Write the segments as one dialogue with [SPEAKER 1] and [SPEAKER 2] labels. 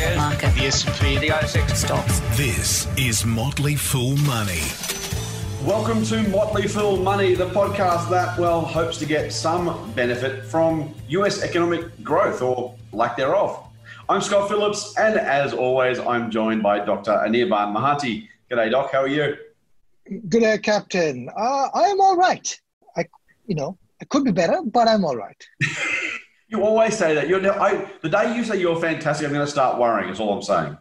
[SPEAKER 1] shares,
[SPEAKER 2] Market.
[SPEAKER 1] the S&P, the ASX
[SPEAKER 2] Stocks.
[SPEAKER 3] This is Motley Fool Money.
[SPEAKER 4] Welcome to Motley Fool Money, the podcast that, well, hopes to get some benefit from US economic growth or lack thereof. I'm Scott Phillips, and as always, I'm joined by Dr. Anirban Mahanti. G'day, Doc. How are you?
[SPEAKER 5] Good day, Captain. Uh, I am all right. I, you know, it could be better, but I'm all right.
[SPEAKER 4] You always say that. You're, I, the day you say you're fantastic, I'm going to start worrying. Is all I'm saying.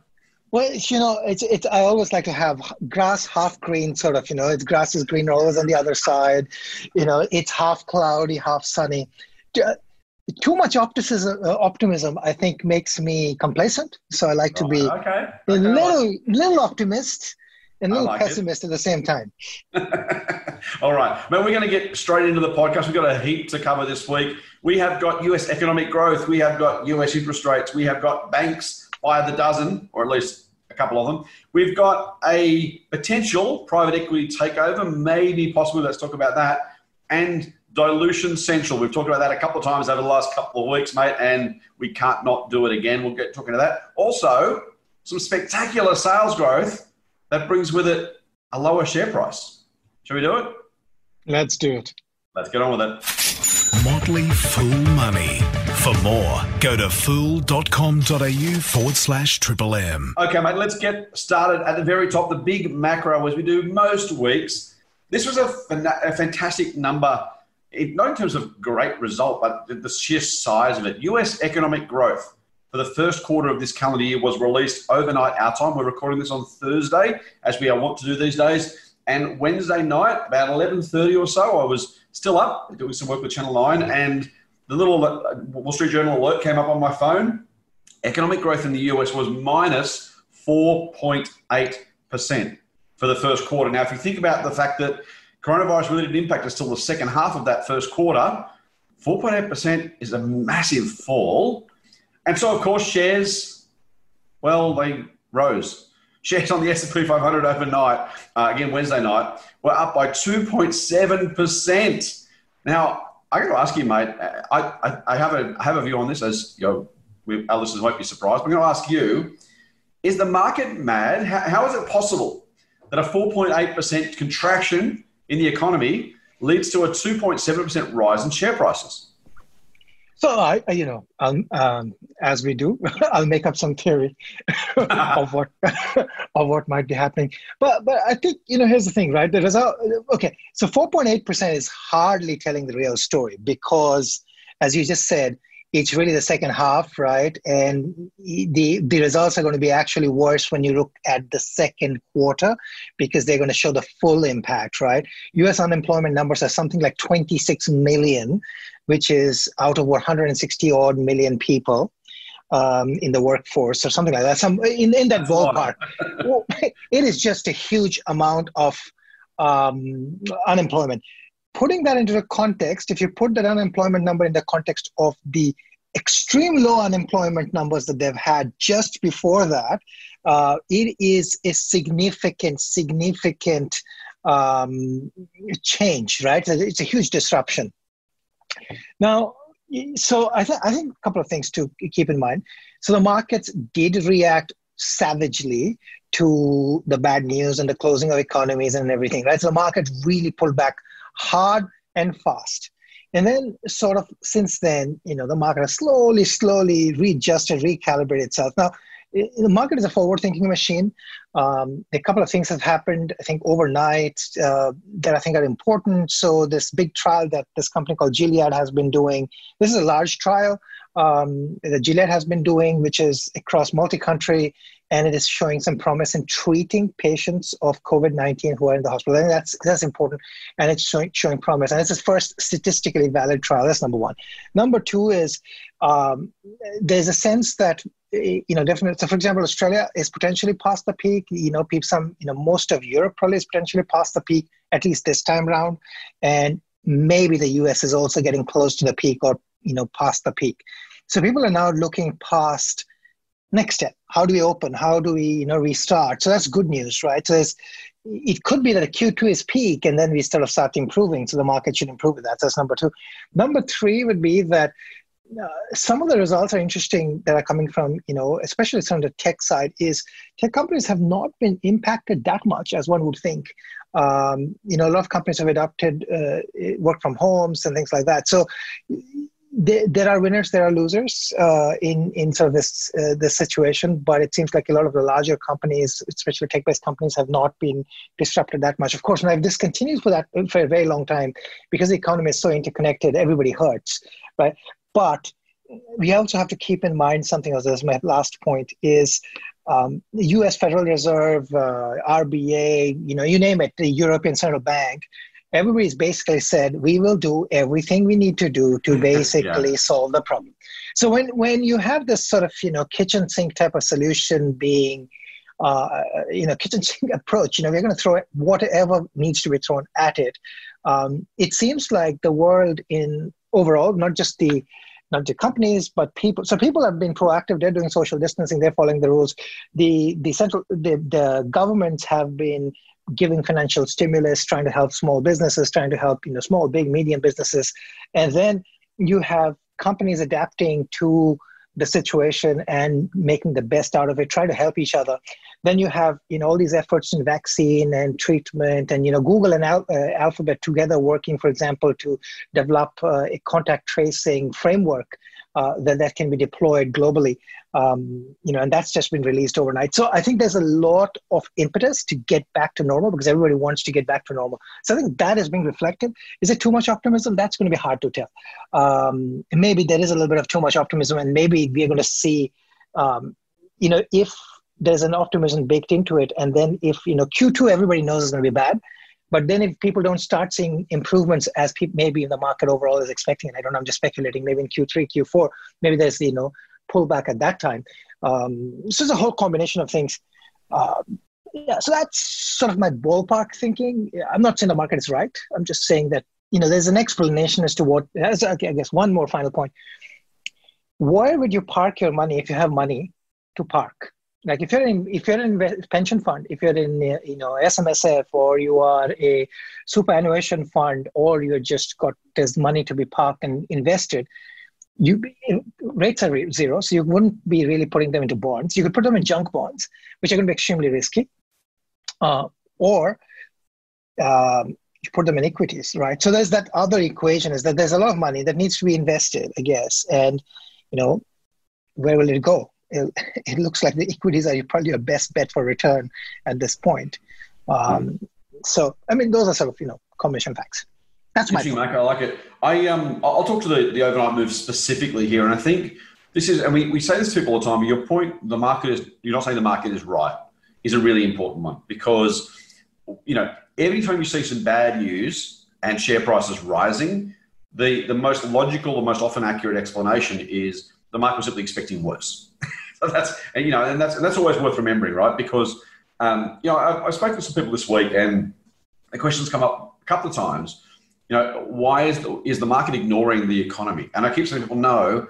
[SPEAKER 5] Well, you know, it's it's. I always like to have grass half green, sort of. You know, it's grass is green always on the other side. You know, it's half cloudy, half sunny. Too much optimism, uh, optimism, I think, makes me complacent. So I like to be
[SPEAKER 4] Oh, okay.
[SPEAKER 5] a
[SPEAKER 4] okay.
[SPEAKER 5] little little optimist and a little
[SPEAKER 4] like it.
[SPEAKER 5] pessimist at the same time.
[SPEAKER 4] All right, man, we're going to get straight into the podcast. We've got a heap to cover this week. We have got US economic growth, we have got US interest rates, we have got banks by the dozen, or at least a couple of them. We've got a potential private equity takeover, maybe possibly. Let's talk about that. And dilution central. We've talked about that a couple of times over the last couple of weeks, mate, and we can't not do it again. We'll get talking to that. Also, some spectacular sales growth that brings with it a lower share price. Shall we do it?
[SPEAKER 5] Let's do it.
[SPEAKER 4] Let's get on with it.
[SPEAKER 3] Motley Fool Money. For more, go to fool.com.au forward slash triple M.
[SPEAKER 4] Okay, mate, let's get started at the very top. The big macro, as we do most weeks. This was a, a fantastic number, it, not in terms of great result, but the, the sheer size of it. US economic growth for the first quarter of this calendar year was released overnight our time. We're recording this on Thursday, as we are wont to do these days. And Wednesday night, about 11.30 or so, I was still up doing some work with Channel 9, and the little Wall Street Journal alert came up on my phone. Economic growth in the US was minus 4.8% for the first quarter. Now, if you think about the fact that coronavirus really didn't impact us till the second half of that first quarter, 4.8% is a massive fall. And so, of course, shares, well, they rose. Shares on the S&P 500 overnight, uh, again Wednesday night, were up by 2.7%. Now, I got to ask you, mate. I, I, I have a I have a view on this, as you know, we, our listeners won't be surprised. But I'm going to ask you: Is the market mad? How, how is it possible that a 4.8% contraction in the economy leads to a 2.7% rise in share prices?
[SPEAKER 5] So I, I- you know, um, um, as we do, I'll make up some theory of what of what might be happening. But but I think you know, here's the thing, right? The result. Okay, so 4.8 percent is hardly telling the real story because, as you just said, it's really the second half, right? And the the results are going to be actually worse when you look at the second quarter because they're going to show the full impact, right? U.S. unemployment numbers are something like 26 million which is out of what 160 odd million people um, in the workforce or something like that. Some in, in that
[SPEAKER 4] That's a lot.
[SPEAKER 5] ballpark. it is just a huge amount of um, unemployment. Putting that into the context, if you put that unemployment number in the context of the extreme low unemployment numbers that they've had just before that, uh, it is a significant, significant um, change, right? It's a huge disruption. Now, so I, th- I think a couple of things to keep in mind. So the markets did react savagely to the bad news and the closing of economies and everything, right? So the market really pulled back hard and fast. And then, sort of, since then, you know, the market has slowly, slowly readjusted, recalibrated itself. Now, the market is a forward-thinking machine. Um, a couple of things have happened, I think, overnight uh, that I think are important. So this big trial that this company called Gilead has been doing, this is a large trial um, that Gilead has been doing, which is across multi-country, and it is showing some promise in treating patients of COVID-19 who are in the hospital. Think that's that's important, and it's showing showing promise. And it's the first statistically valid trial. That's number one. Number two is um, there's a sense that eh, you know definitely. So, for example, Australia is potentially past the peak. You know, people, some you know most of Europe probably is potentially past the peak at least this time round, and maybe the U.S. is also getting close to the peak or you know past the peak. So people are now looking past next step. How do we open? How do we you know restart? So that's good news right? So it could be that q2 is peak and then we sort of start improving so the market should improve with that. That's number two. Number three would be that uh, some of the results are interesting that are coming from, you know, especially of the tech side, is tech companies have not been impacted that much as one would think. Um, you know, a lot of companies have adopted uh, work from homes and things like that. So there, there are winners, there are losers uh, in in sort of this uh, this situation. But it seems like a lot of the larger companies, especially tech-based companies, have not been disrupted that much. Of course, now if this continues for that for a very long time, because the economy is so interconnected, everybody hurts, right? But we also have to keep in mind something else. As my last point is. Um, U.S. Federal Reserve, uh, RBA, you know, you name it, the European Central Bank, everybody's basically said we will do everything we need to do to basically yeah. solve the problem. So when when you have this sort of you know kitchen sink type of solution being uh, you know kitchen sink approach you know we're going to throw whatever needs to be thrown at it um, it seems like the world in overall not just the not the companies but people so people have been proactive they're doing social distancing they're following the rules. The the central the, the governments have been giving financial stimulus, trying to help small businesses, trying to help you know small, big, medium businesses, and then you have companies adapting to the situation and making the best out of it, trying to help each other. Then you have you know all these efforts in vaccine and treatment, and you know Google and Al- uh, Alphabet together working, for example, to develop uh, a contact tracing framework uh, that that can be deployed globally. Um, you know, and that's just been released overnight. So I think there's a lot of impetus to get back to normal because everybody wants to get back to normal. So I think that is being reflected. Is it too much optimism? That's going to be hard to tell. Um, maybe there is a little bit of too much optimism, and maybe we're going to see, um, you know, if there's an optimism baked into it, and then if you know Q2 everybody knows is going to be bad, but then if people don't start seeing improvements as people maybe in the market overall is expecting, and I don't know, I'm just speculating, maybe in Q3, Q4, maybe there's you know pullback at that time. Um, so it's a whole combination of things. Uh, yeah, so that's sort of my ballpark thinking. I'm not saying the market is right. I'm just saying that you know there's an explanation as to what. As I guess one more final point. Where would you park your money if you have money to park? Like if you're in if you're in pension fund if you're in you know smsf or you are a superannuation fund or you just got this money to be parked and invested you rates are zero so you wouldn't be really putting them into bonds. You could put them in junk bonds which are going to be extremely risky. Uh, or um, you put them in equities right? So there's that other equation is that there's a lot of money that needs to be invested i guess. And you know where will it go it, it, looks like the equities are probably your best bet for return at this point. Um, mm. So, I mean, those are sort of you know combination facts. That's my.
[SPEAKER 4] Mike, I like it. I um, I'll talk to the, the overnight move specifically here, and I think this is, and we, we say this to people all the time. Your point, the market is. You're not saying the market is right. Is a really important one because you know every time you see some bad news and share prices rising, the the most logical, the most often accurate explanation is the market was simply expecting worse. so that's and, you know, and that's and that's always worth remembering, right? Because um, you know, I, I spoke to some people this week, and the questions come up a couple of times. You know, why is the, is the market ignoring the economy? And I keep saying people, no.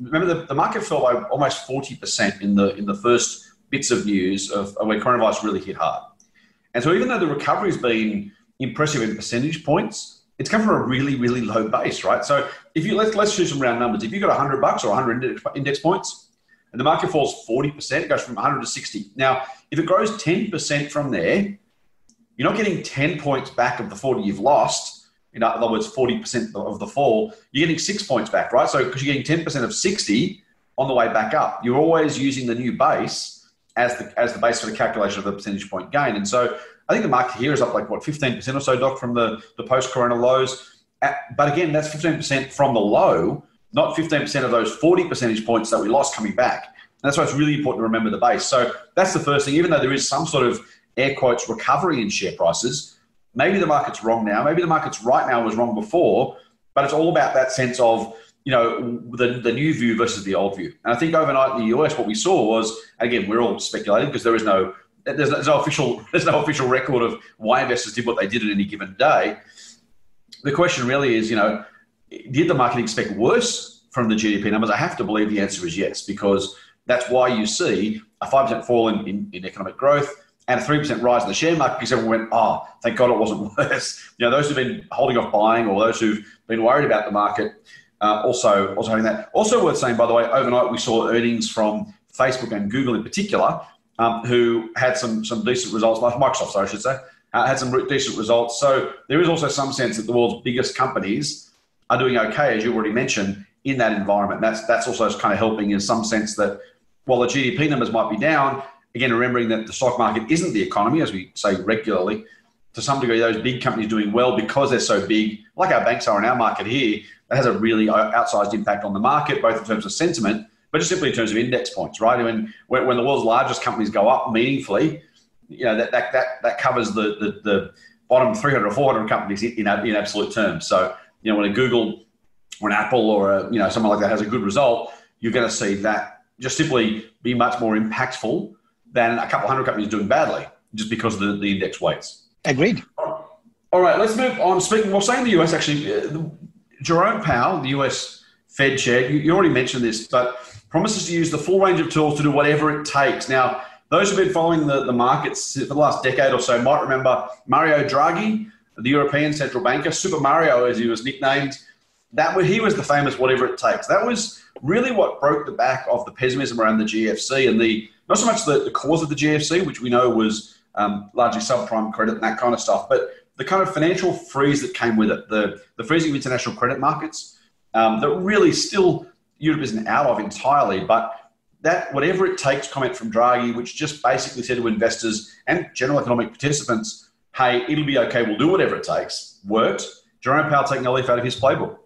[SPEAKER 4] Remember, the, the market fell by almost forty percent in the in the first bits of news of, of when coronavirus really hit hard. And so, even though the recovery's been impressive in percentage points, it's come from a really, really low base, right? So if you let's let's do some round numbers. If you've got 100 bucks or 100 index, points, and the market falls 40%, it goes from 100 to 60. Now, if it grows 10% from there, you're not getting 10 points back of the 40 you've lost. In other words, 40% of the fall, you're getting six points back, right? So because you're getting 10% of 60 on the way back up, you're always using the new base as the as the base for the calculation of the percentage point gain. And so I think the market here is up like what 15% or so, Doc, from the, the post corona lows. But again, that's 15% from the low, not 15% of those 40 percentage points that we lost coming back. And that's why it's really important to remember the base. So that's the first thing. Even though there is some sort of air quotes recovery in share prices, maybe the market's wrong now. Maybe the market's right now was wrong before, but it's all about that sense of you know the, the new view versus the old view. And I think overnight in the US, what we saw was again we're all speculating because there is no there's, there's no official there's no official record of why investors did what they did at any given day. The question really is, you know, did the market expect worse from the GDP numbers? I have to believe the answer is yes, because that's why you see a five percent fall in, in, in economic growth and a 3% rise in the share market because everyone went, oh, thank God it wasn't worse. You know, those who've been holding off buying or those who've been worried about the market, uh, also also having that. Also worth saying, by the way, overnight we saw earnings from Facebook and Google in particular, um, who had some some decent results. Microsoft, sorry, I should say, uh, had some decent results. So there is also some sense that the world's biggest companies are doing okay, as you already mentioned, in that environment. That's that's also kind of helping in some sense that while the GDP numbers might be down, again remembering that the stock market isn't the economy, as we say regularly. To some degree, those big companies doing well because they're so big, like our banks are in our market here, that has a really outsized impact on the market, both in terms of sentiment, but just simply in terms of index points, right? When when the world's largest companies go up meaningfully, you know that that that, that covers the, the, the bottom 300 or 400 companies in, in absolute terms. So you know when a Google or an Apple or a, you know someone like that has a good result, you're going to see that just simply be much more impactful than a couple hundred companies doing badly just because of the, the index weights.
[SPEAKER 5] Agreed.
[SPEAKER 4] All right, let's move on. Speaking, well, saying the US actually, uh, Jerome Powell, the US Fed chair, you, you already mentioned this, but promises to use the full range of tools to do whatever it takes. Now, those who've been following the, the markets for the last decade or so might remember Mario Draghi, the European central banker, Super Mario, as he was nicknamed. That he was the famous whatever it takes. That was really what broke the back of the pessimism around the GFC and the not so much the, the cause of the GFC, which we know was um, largely subprime credit and that kind of stuff, but the kind of financial freeze that came with it, the, the freezing of international credit markets, um, that really still Europe isn't out of entirely, but that whatever it takes comment from Draghi, which just basically said to investors and general economic participants, hey, it'll be okay, we'll do whatever it takes, worked. Jerome Powell taking a leaf out of his playbook.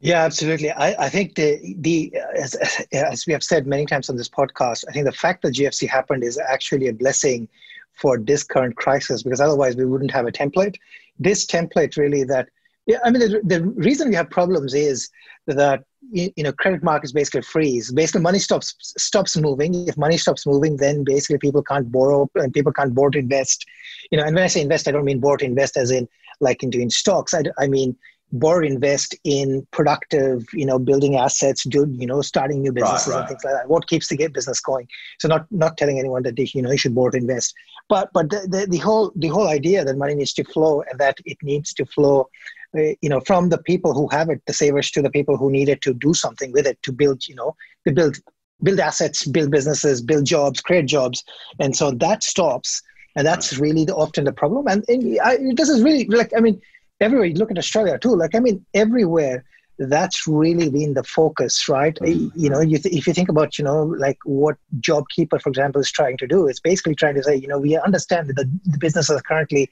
[SPEAKER 5] Yeah, absolutely. I, I think the the as, as we have said many times on this podcast, I think the fact that GFC happened is actually a blessing for this current crisis because otherwise we wouldn't have a template. This template really that yeah, I mean the, the reason we have problems is that you know credit markets basically freeze. Basically, money stops stops moving. If money stops moving, then basically people can't borrow and people can't borrow to invest. You know, and when I say invest, I don't mean borrow to invest as in like into in stocks. I, I mean borrow invest in productive you know building assets do you know starting new businesses right, right. and things like that what keeps the get business going so not not telling anyone that they you know you should borrow to invest but but the, the, the whole the whole idea that money needs to flow and that it needs to flow you know from the people who have it the savers to the people who need it to do something with it to build you know to build build assets build businesses build jobs create jobs. And so that stops. And that's really the, often the problem. And, and I, this is really like i mean everywhere you look at australia too like i mean everywhere that's really been the focus right? Mm-hmm. you know you th- if you think about you know like what jobkeeper for example is trying to do it's basically trying to say you know we understand that the, the businesses are currently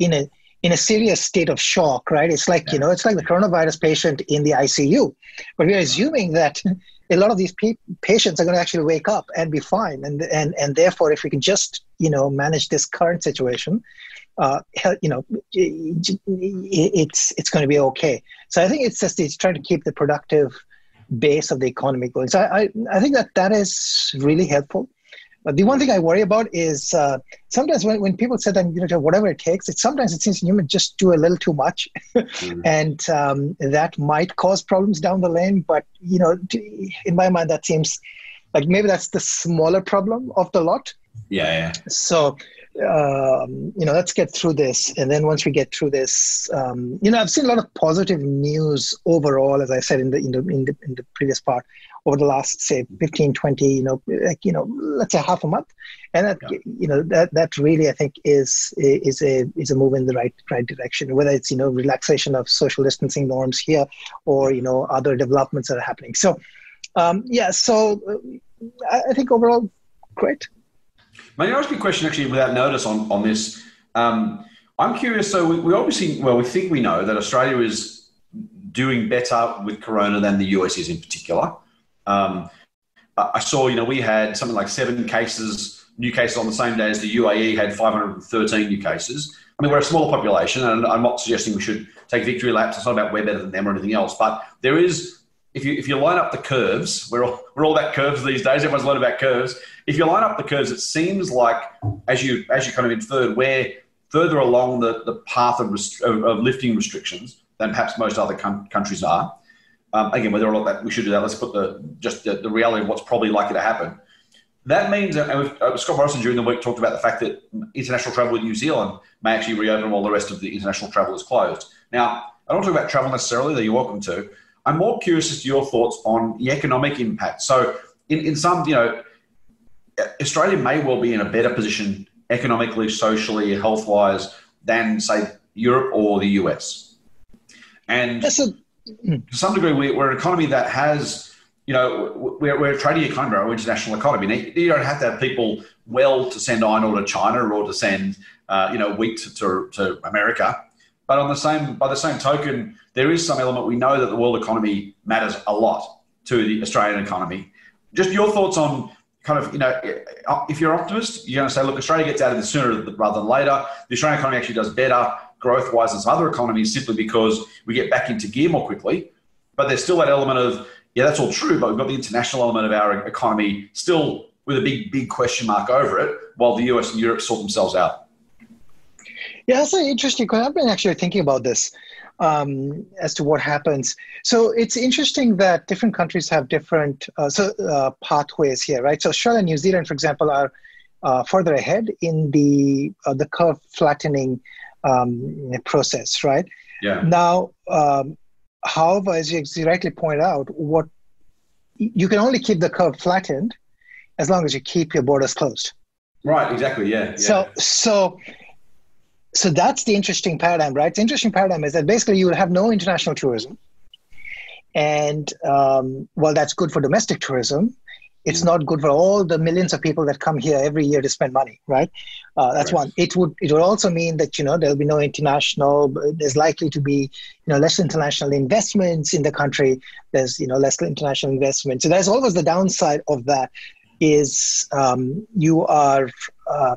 [SPEAKER 5] in a in a serious state of shock right it's like you know it's like the coronavirus patient in the icu but we're assuming that a lot of these pe- patients are going to actually wake up and be fine and and and therefore if we can just you know manage this current situation uh, you know, it's it's going to be okay. So I think it's just it's trying to keep the productive base of the economy going. So I I think that that is really helpful. But the one thing I worry about is uh, sometimes when, when people say that you know whatever it takes, it sometimes it seems might just do a little too much, mm-hmm. and um, that might cause problems down the lane. But you know, in my mind, that seems like maybe that's the smaller problem of the lot.
[SPEAKER 4] Yeah, yeah.
[SPEAKER 5] So um, you know, let's get through this. And then once we get through this, um, you know, I've seen a lot of positive news overall, as I said in the, in the, in the, in the previous part, over the last, say, 15, 20, you know, like, you know, let's say half a month. And that, yeah. you know, that, that really, I think is, is a, is a move in the right, right direction, whether it's, you know, relaxation of social distancing norms here or, you know, other developments that are happening. So, um, yeah, so uh, I think overall, great.
[SPEAKER 4] May I ask you a question actually without notice on, on this? Um, I'm curious. So we, we, obviously, well, we think we know that Australia is doing better with Corona than the US is in particular. Um, I saw, you know, we had something like seven cases, new cases on the same day as the UAE had 513 new cases. I mean, we're a smaller population, and I'm not suggesting we should take victory laps. It's not about we're better than them or anything else, but there is if you if you line up the curves, we're all, we're all about curves these days. Everyone's learned about curves. If you line up the curves, it seems like as you as you kind of inferred, we're further along the, the path of, rest, of, lifting restrictions than perhaps most other com- countries are. Um, again, whether or not that we should do that, let's put the just the, the reality of what's probably likely to happen. That means, and uh, Scott Morrison during the week talked about the fact that international travel with New Zealand may actually reopen while the rest of the international travel is closed. Now, I don't talk about travel necessarily, that you're welcome to. I'm more curious as to your thoughts on the economic impact. So, in, in some, you know, Australia may well be in a better position economically, socially, health wise than, say, Europe or the US. And a, to some degree, we, are an economy that has you know, we're, we're a trading economy, we're an international economy. Now, you don't have to have people well to send iron ore to China or to send, uh, you know, wheat to, to, to, America. But on the same, by the same token, there is some element we know that the world economy matters a lot to the Australian economy. Just your thoughts on kind of, you know, uh, if you're an optimist, you're going to say, look, Australia gets out of this sooner rather than later. The Australian economy actually does better growth wise than some other economies simply because we get back into gear more quickly. But there's still that element of yeah, that's all true, but we've got the international element of our economy still with a big, big question mark over it, while the US and Europe sort themselves out.
[SPEAKER 5] Yeah, that's an interesting question. I've been actually thinking about this um, as to what happens. So it's interesting that different countries have different uh, so, uh, pathways here, right? So Australia and New Zealand, for example, are uh, further ahead in the uh, the curve flattening um, process, right?
[SPEAKER 4] Yeah.
[SPEAKER 5] Now, um, However, as you rightly point out, what you can only keep the curve flattened as long as you keep your borders closed.
[SPEAKER 4] Right. Exactly. Yeah. yeah.
[SPEAKER 5] So so so that's the interesting paradigm, right? The interesting paradigm is that basically you will have no international tourism, and um, well, that's good for domestic tourism it's not good for all the millions of people that come here every year to spend money right? Uh, that's right. one. It would it would also mean that you know there'll be no international there's likely to be you know less international investments in the country. There's you know less international investment. So there's always the downside of that is um, you are uh,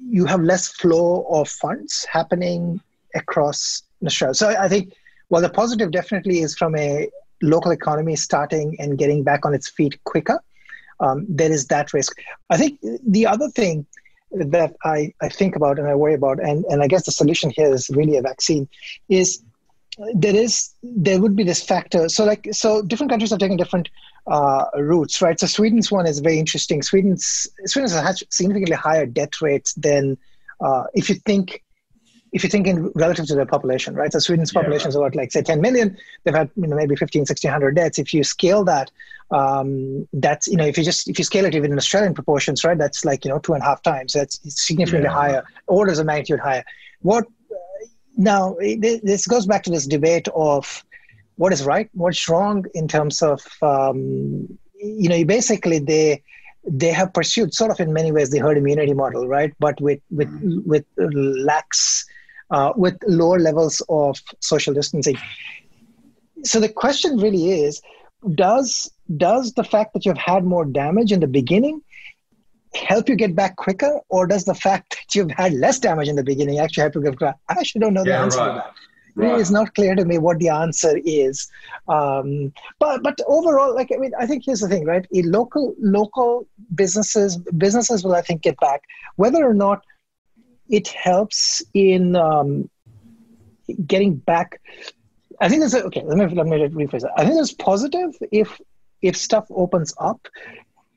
[SPEAKER 5] you have less flow of funds happening across Australia. So I think well the positive definitely is from a local economy starting and getting back on its feet quicker um, there is that risk. I think the other thing that I, I think about and I worry about, and, and I guess the solution here is really a vaccine, is there is there would be this factor. So like so different countries have taken different uh, routes, right? So Sweden's one is very interesting. Sweden's Sweden has significantly higher death rates than uh, if you think if you think in relative to their population, right? So Sweden's population yeah. is about like say 10 million. They've had you know maybe 15, 1600 deaths. If you scale that, um, that's you know if you just if you scale it even in Australian proportions, right? That's like you know two and a half times. That's significantly yeah. higher, orders of magnitude higher. What now? This goes back to this debate of what is right, what's wrong in terms of um, you know basically they they have pursued sort of in many ways the herd immunity model, right? But with with mm. with lax uh, with lower levels of social distancing. So the question really is, does does the fact that you've had more damage in the beginning help you get back quicker, or does the fact that you've had less damage in the beginning actually help you get back? I actually don't know the answer right. to that. Right. It's not clear to me what the answer is, um, but but overall, like I mean, I think here's the thing, right? Local local businesses businesses will I think get back whether or not it helps in um, getting back. I think there's a, okay. Let me let me rephrase that. I think it's positive if if stuff opens up,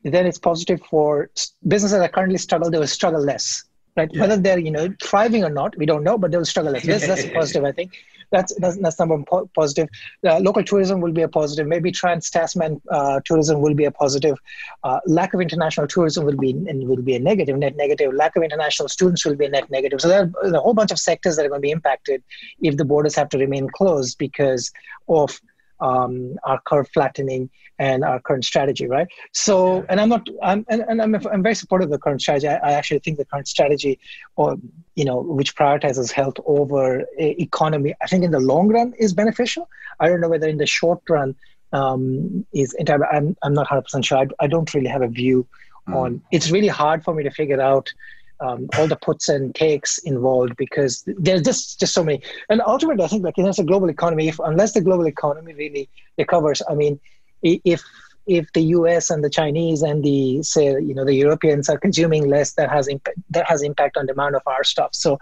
[SPEAKER 5] then it's positive for businesses that currently struggle. They will struggle less, right? Yeah. Whether they're you know thriving or not, we don't know, but they will struggle less. That's, that's positive, I think that's that's, that's number one positive. Uh, local tourism will be a positive. Maybe trans-Tasman uh, tourism will be a positive. Uh, lack of international tourism will be and will be a negative, net negative. Lack of international students will be a net negative. So there are a whole bunch of sectors that are going to be impacted if the borders have to remain closed because of um, our curve flattening and our current strategy, right? So, and I'm not, I'm, and, and I'm, I'm very supportive of the current strategy. I, I, actually think the current strategy, or you know, which prioritizes health over economy, I think in the long run is beneficial. I don't know whether in the short run um, is entirely. I'm, I'm not 100 percent sure. I, I, don't really have a view mm. on. It's really hard for me to figure out. Um, all the puts and takes involved because there's just just so many and ultimately i think like it's a global economy if unless the global economy really recovers i mean if if the US and the Chinese and the say you know the Europeans are consuming less, that has impact that has impact on demand of our stuff. So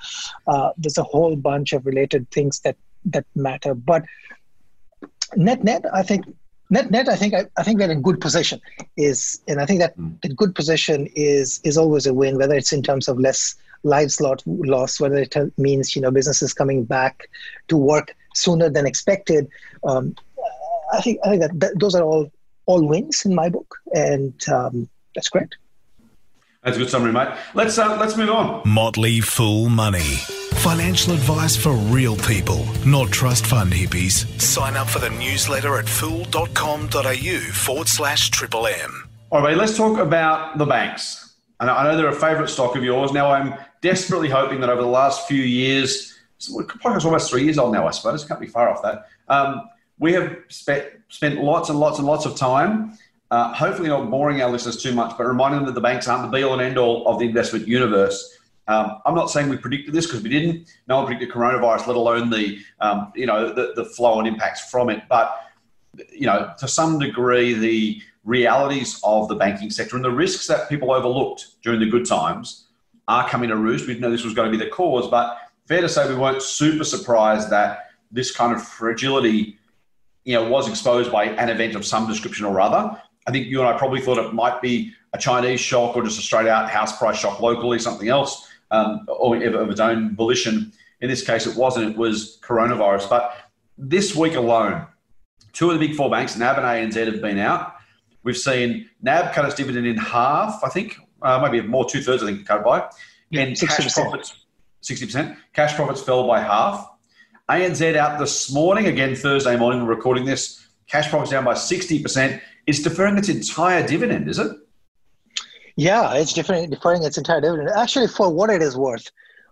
[SPEAKER 5] uh, there's a whole bunch of related things that that matter. But net net, I think net net, I think I, I think we're in good position. Is and I think that mm. the good position is is always a win, whether it's in terms of less lives lost, whether it means you know businesses coming back to work sooner than expected. Um, I think I think that, that those are all all wins in my book, and um, that's great.
[SPEAKER 4] That's a good summary, mate. Let's uh, let's move on.
[SPEAKER 3] Motley Fool Money. Financial advice for real people, not trust fund hippies. Sign up for the newsletter at fool.com.au forward slash triple M.
[SPEAKER 4] All right, let's talk about the banks. And I know they're a favourite stock of yours. Now, I'm desperately hoping that over the last few years, it's almost three years old now, I suppose, can't be far off that. Um, we have spent, lots and lots and lots of time uh, hopefully not boring our listeners too much, but reminding them that the banks aren't the be all and end all of the investment universe. Um, I'm not saying we predicted this because we didn't. No one predicted coronavirus, let alone the um, you know the, the flow and impacts from it. But you know, to some degree, the realities of the banking sector and the risks that people overlooked during the good times are coming to roost. We didn't know this was going to be the cause, but fair to say we weren't super surprised that this kind of fragility, you know, was exposed by an event of some description or other. I think you and I probably thought it might be a Chinese shock or just a straight out house price shock locally, something else, um, or of its own volition. In this case, it wasn't. It was coronavirus. But this week alone, two of the big four banks, NAB and ANZ, have been out. We've seen NAB cut its dividend in half, I think, uh, maybe more, two thirds, I think, cut by.
[SPEAKER 5] Yeah,
[SPEAKER 4] and
[SPEAKER 5] 60%.
[SPEAKER 4] cash profits, 60%. Cash profits fell by half. ANZ out this morning, again, Thursday morning, we're recording this. Cash profits down by 60%. It's deferring its entire dividend, is it?
[SPEAKER 5] Yeah, it's different, deferring its entire dividend. Actually, for what it is worth,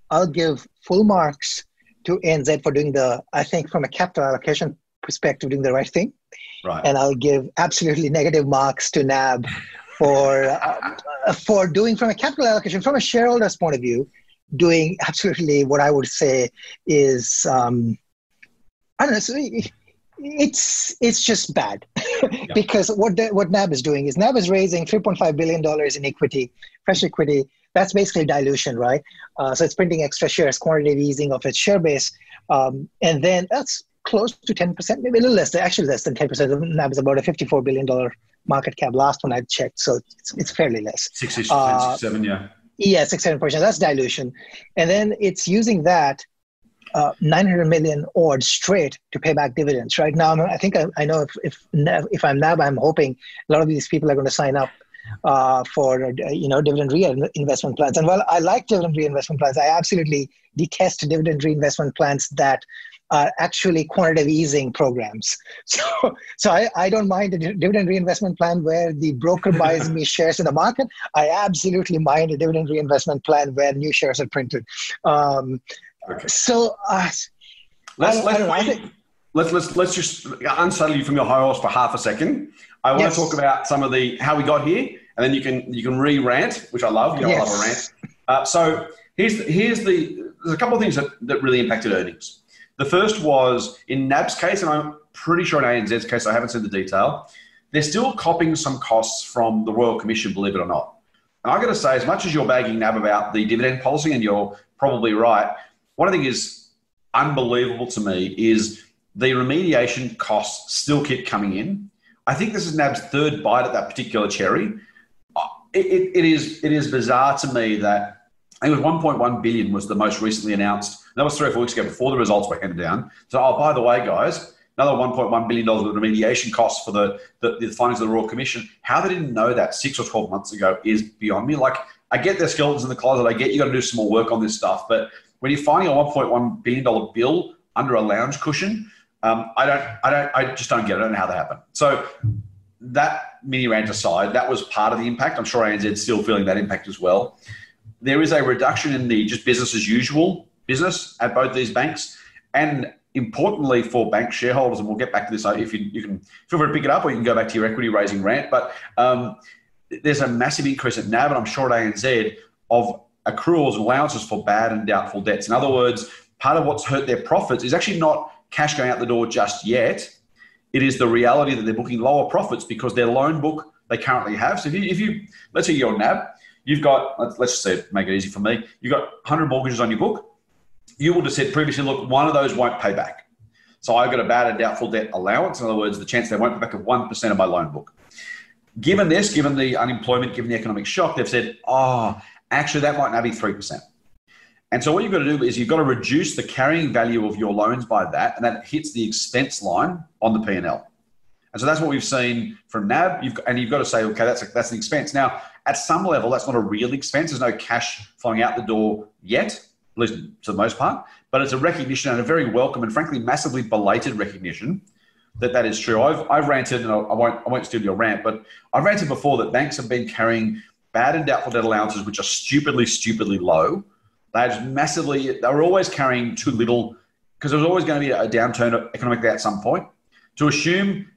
[SPEAKER 5] I'll give full marks to NZ for doing the, I think, from a capital allocation perspective, doing the right thing.
[SPEAKER 4] Right.
[SPEAKER 5] And I'll give absolutely negative marks to NAB for uh, for doing from a capital allocation, from a shareholder's point of view, doing absolutely what I would say is um, I don't know. So it's it's just bad because what the, what NAB is doing is NAB is raising 3.5 billion dollars in equity, fresh equity. That's basically dilution, right? Uh, so it's printing extra shares, quantitative easing of its share base, um, and then that's close to 10%, maybe a little less, actually less than 10%. NAB is about a $54 billion market cap last one I checked, so it's, it's fairly less.
[SPEAKER 4] 60,
[SPEAKER 5] Uh,
[SPEAKER 4] 67, yeah.
[SPEAKER 5] Yeah, six seven percent. That's dilution, and then it's using that uh, nine hundred million odd straight to pay back dividends. Right now, I think I, I know if if if I'm NAB, I'm hoping a lot of these people are going to sign up uh, for uh, you know dividend reinvestment plans. And while I like dividend reinvestment plans, I absolutely detest dividend reinvestment plans that are actually quantitative easing programs. So, so I, I don't mind a dividend reinvestment plan where the broker buys me shares in the market. I absolutely mind a dividend reinvestment plan where new shares are printed. Um,
[SPEAKER 4] Okay.
[SPEAKER 5] so, uh,
[SPEAKER 4] Let's,
[SPEAKER 5] I-
[SPEAKER 4] let's,
[SPEAKER 5] I
[SPEAKER 4] wait-
[SPEAKER 5] think-
[SPEAKER 4] let's, let's, let's just unsettle you from your high horse for half a second. I want
[SPEAKER 5] Yes.
[SPEAKER 4] to talk about some of the how we got here, and then you can you can re-rant, which I love. You know, I love a rant. Uh, so here's the, here's the there's a couple of things that, that really impacted earnings. The first was in NAB's case, and I'm pretty sure in ANZ's case, I haven't seen the detail. They're still copying some costs from the Royal Commission, believe it or not. And I've got to say, as much as you're bagging NAB about the dividend policy, and you're probably right, one thing is unbelievable to me is the remediation costs still keep coming in. I think this is NAB's third bite at that particular cherry. Uh, It, it, it is it is bizarre to me that it was 1.1 billion was the most recently announced. That was three or four weeks ago before the results were handed down. So, oh, by the way, guys, another 1.1 billion dollars of remediation costs for the, the the findings of the Royal Commission. How they didn't know that six or 12 months ago is beyond me. Like, I get their skeletons in the closet. I get you got to do some more work on this stuff, but when you're finding a 1.1 billion dollar bill under a lounge cushion, um, I don't, I don't, I just don't get it. I don't know how that happened. So that mini rant aside, that was part of the impact. I'm sure ANZ's still feeling that impact as well. There is a reduction in the just business as usual business at both these banks, and importantly for bank shareholders, and we'll get back to this. uh, If you, you can feel free to pick it up, or you can go back to your equity raising rant. But um, there's a massive increase at NAB, and I'm sure at ANZ of accruals and allowances for bad and doubtful debts. In other words, part of what's hurt their profits is actually not cash going out the door just yet. It is the reality that they're booking lower profits because their loan book they currently have. So if you, if you let's say you're NAB, you've got let's, let's just say make it easy for me. You've got 100 mortgages on your book. You would have said previously, look, one of those won't pay back. So I've got a bad and doubtful debt allowance. In other words, the chance they won't pay back of one percent of my loan book. Given this, given the unemployment, given the economic shock, they've said, oh, actually that might now be three percent. And so what you've got to do is you've got to reduce the carrying value of your loans by that, and that hits the expense line on the P&L. And so that's what we've seen from NAB. You've, and you've got to say, okay, that's, a, that's an expense. Now, at some level, that's not a real expense. There's no cash flowing out the door yet, at least to the most part. But it's a recognition and a very welcome and frankly massively belated recognition that that is true. I've, I've ranted, and I won't, I won't steal your rant, but I've ranted before that banks have been carrying bad and doubtful debt allowances, which are stupidly, stupidly low. They're just massively, they were always carrying too little because there was always going to be a downturn economically at some point. To assume,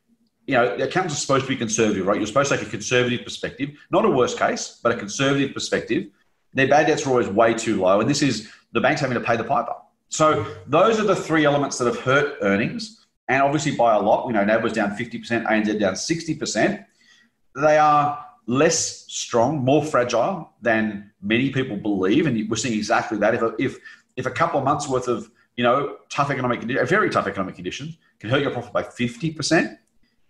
[SPEAKER 4] you know, the accountants are supposed to be conservative, right? You're supposed to take a conservative perspective, not a worst case, but a conservative perspective. Their bad debts are always way too low, and this is the banks having to pay the piper. So those are the three elements that have hurt earnings and obviously by a lot. We know NAB was down 50%, ANZ down 60%. They are less strong, more fragile than many people believe, and we're seeing exactly that. If a, if if a couple of months worth of you know tough economic conditions, very tough economic conditions, can hurt your profit by 50%,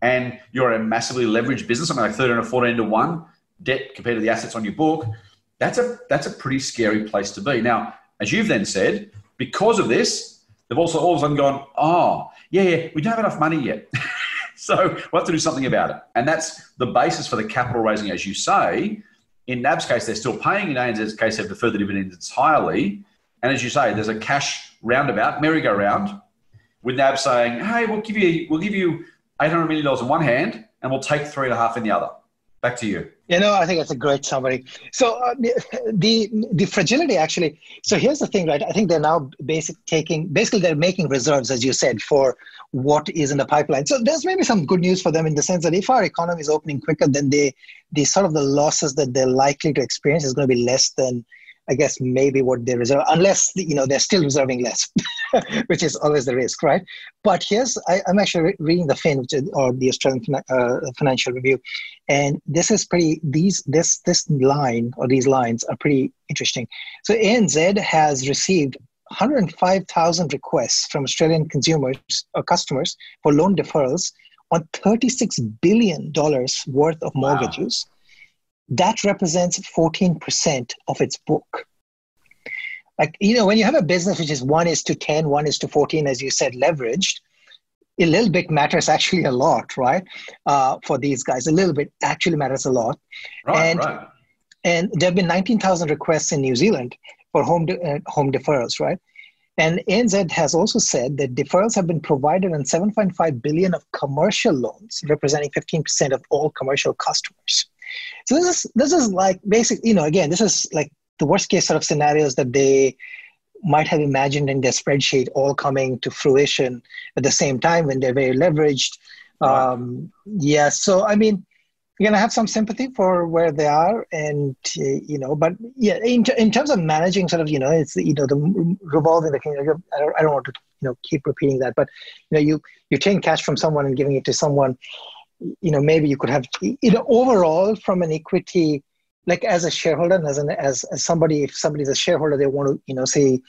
[SPEAKER 4] and you're a massively leveraged business, something like 13 or 14 to one debt compared to the assets on your book, that's a that's a pretty scary place to be. Now, as you've then said, because of this, they've also all of a sudden gone, oh, yeah, yeah, we don't have enough money yet. so we'll have to do something about it. And that's the basis for the capital raising, as you say. In NAB's case, they're still paying. In ANZ's case, they've deferred the dividends entirely. And as you say, there's a cash roundabout, merry-go-round, with NAB saying, hey, we'll give you, we'll give you $800 million in one hand and we'll take three and a half in the other. Back to you.
[SPEAKER 5] You know, I think that's a great summary. So uh, the, the fragility actually. So here's the thing, right? I think they're now basic taking basically they're making reserves, as you said, for what is in the pipeline. So there's maybe some good news for them in the sense that if our economy is opening quicker, then they the sort of the losses that they're likely to experience is going to be less than I guess maybe what they reserve, unless you know they're still reserving less, which is always the risk, right? But here's I, am actually re- reading the Fin, which is, or the Australian uh, Financial Review, and this is pretty. These this this line or these lines are pretty interesting. So ANZ has received 105,000 requests from Australian consumers or customers for loan deferrals on 36 billion dollars worth of mortgages. Wow that represents 14% of its book. Like, you know, when you have a business which is one is to 10, one is to 14, as you said, leveraged, a little bit matters actually a lot, right? Uh, for these guys, a little bit actually matters a lot.
[SPEAKER 4] Right,
[SPEAKER 5] and,
[SPEAKER 4] right.
[SPEAKER 5] And there have been 19,000 requests in New Zealand for home, de- uh, home deferrals, right? And ANZ has also said that deferrals have been provided on 7.5 billion of commercial loans, representing 15% of all commercial customers. So this is this is like basic, you know, again, this is like the worst case sort of scenarios that they might have imagined in their spreadsheet all coming to fruition at the same time when they're very leveraged. Right. Um, yeah, so I mean, you're gonna have some sympathy for where they are, and uh, you know, but yeah, in, in terms of managing, sort of, you know, it's you know the revolving the kingdom. I don't, I don't want to you know keep repeating that, but you know, you you taking cash from someone and giving it to someone you know maybe you could have you know overall from an equity like as a shareholder and as an as, as somebody if somebody's a shareholder they want to you know say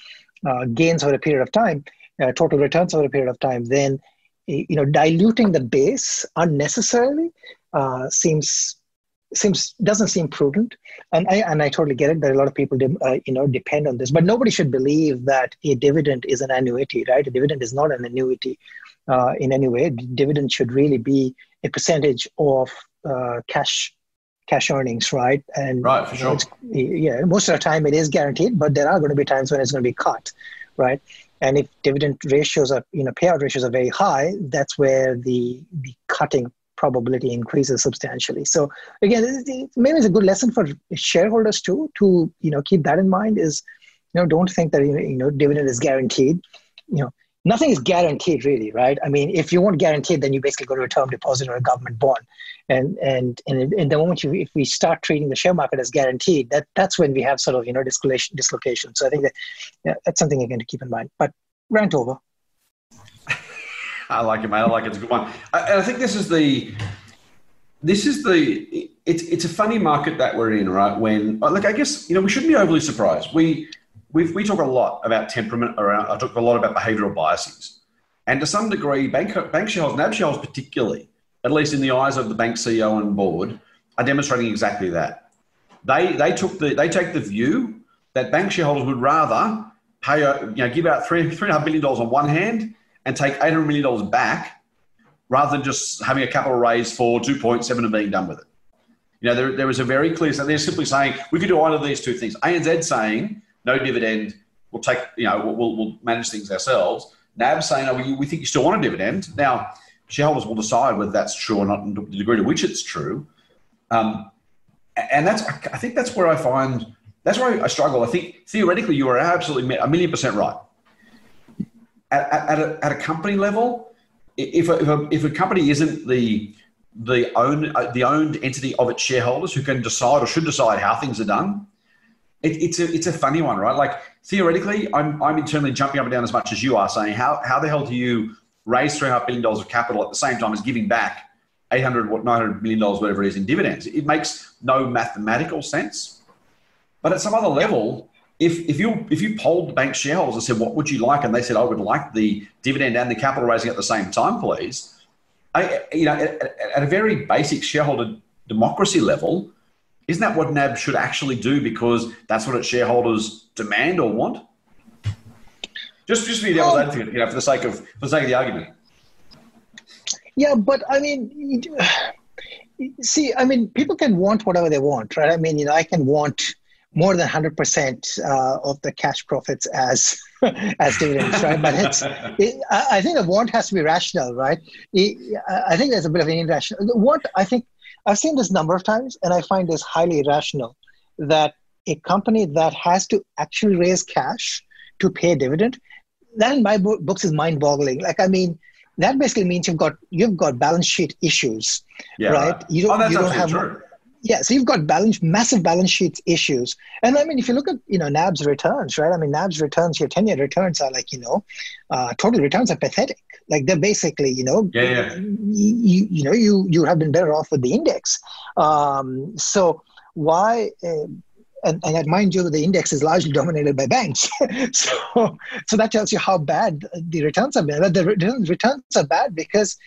[SPEAKER 5] uh, gains over a period of time uh, total returns over a period of time then you know diluting the base unnecessarily uh, seems seems doesn't seem prudent. And i and i totally get it that a lot of people uh, you know depend on this. But nobody should believe that a dividend is an annuity right? A dividend is not an annuity uh, in any way. Dividend should really be a percentage of uh, cash cash earnings, right?
[SPEAKER 4] And right, for sure.
[SPEAKER 5] yeah, most of the time it is guaranteed, but there are going to be times when it's going to be cut, right? And if dividend ratios are, you know, payout ratios are very high, that's where the the cutting probability increases substantially. So again, maybe it's a good lesson for shareholders too to you know keep that in mind. Is you know don't think that you know dividend is guaranteed. You know nothing is guaranteed really right? I mean if you want guaranteed then you basically go to a term deposit or a government bond. And and and in the moment you if we start treating the share market as guaranteed that that's when we have sort of you know dislocation dislocation. So i think that yeah, that's something again to keep in mind. But rant over.
[SPEAKER 4] I like it mate. I like it. It's a good one. And i think this is the this is the it's it's a funny market that we're in right? When like i guess you know we shouldn't be overly surprised. We we we talk a lot about temperament around. I talk a lot about behavioural biases, and to some degree, bank bank shareholders, NAB shareholders particularly, at least in the eyes of the bank CEO and board, are demonstrating exactly that. They they took the they take the view that bank shareholders would rather pay you know give out three three and a half billion dollars on one hand and take eight hundred million dollars back rather than just having a capital raise for 2.7 and being done with it. You know, there, there was a very clear, so they're simply saying we could do either of these two things. ANZ saying no dividend, we'll take, you know, we'll, we'll manage things ourselves. NAB saying, oh, we, we think you still want a dividend. Now, shareholders will decide whether that's true or not and the degree to which it's true. Um, and that's, I think that's where I find, that's where I struggle. I think theoretically you are absolutely a million percent right. At, at, a, at a company level, if a, if a, if a company isn't the the own uh, the owned entity of its shareholders who can decide or should decide how things are done, it, it's a it's a funny one, right? Like theoretically, I'm I'm internally jumping up and down as much as you are, saying how how the hell do you raise three and a half billion dollars of capital at the same time as giving back 800 what 900 million dollars whatever it is in dividends? It makes no mathematical sense. But at some other level, if if you if you polled the bank shareholders and said what would you like, and they said I would like the dividend and the capital raising at the same time, please I, you know, at, at, a very basic shareholder democracy level, isn't that what NAB should actually do because that's what its shareholders demand or want? Just, just be devil's advocate, you know, for the sake of for the sake of the argument.
[SPEAKER 5] Yeah, but I mean, see, I mean, people can want whatever they want, right? I mean, you know, I can want more than 100% uh, of the cash profits as as dividends, right? But it's, it, I think the want has to be rational, right? It, I think there's a bit of an irrational. What I think I've seen this number of times, and I find this highly irrational that a company that has to actually raise cash to pay a dividend, that in my books is mind-boggling. Like, I mean, that basically means you've got you've got balance sheet issues, yeah, right?
[SPEAKER 4] You don't, oh, you don't have. True
[SPEAKER 5] yeah, so you've got balance, massive balance sheet issues. And I mean, if you look at, you know, NAB's returns, right? I mean, NAB's returns, your 10-year returns are like, you know, uh, total returns are pathetic. Like they're basically, you know,
[SPEAKER 4] yeah, yeah.
[SPEAKER 5] You, you know, you, you have been better off with the index. Um, so why, uh, and, and mind you, the index is largely dominated by banks. so, so that tells you how bad the returns are bad. The returns are bad because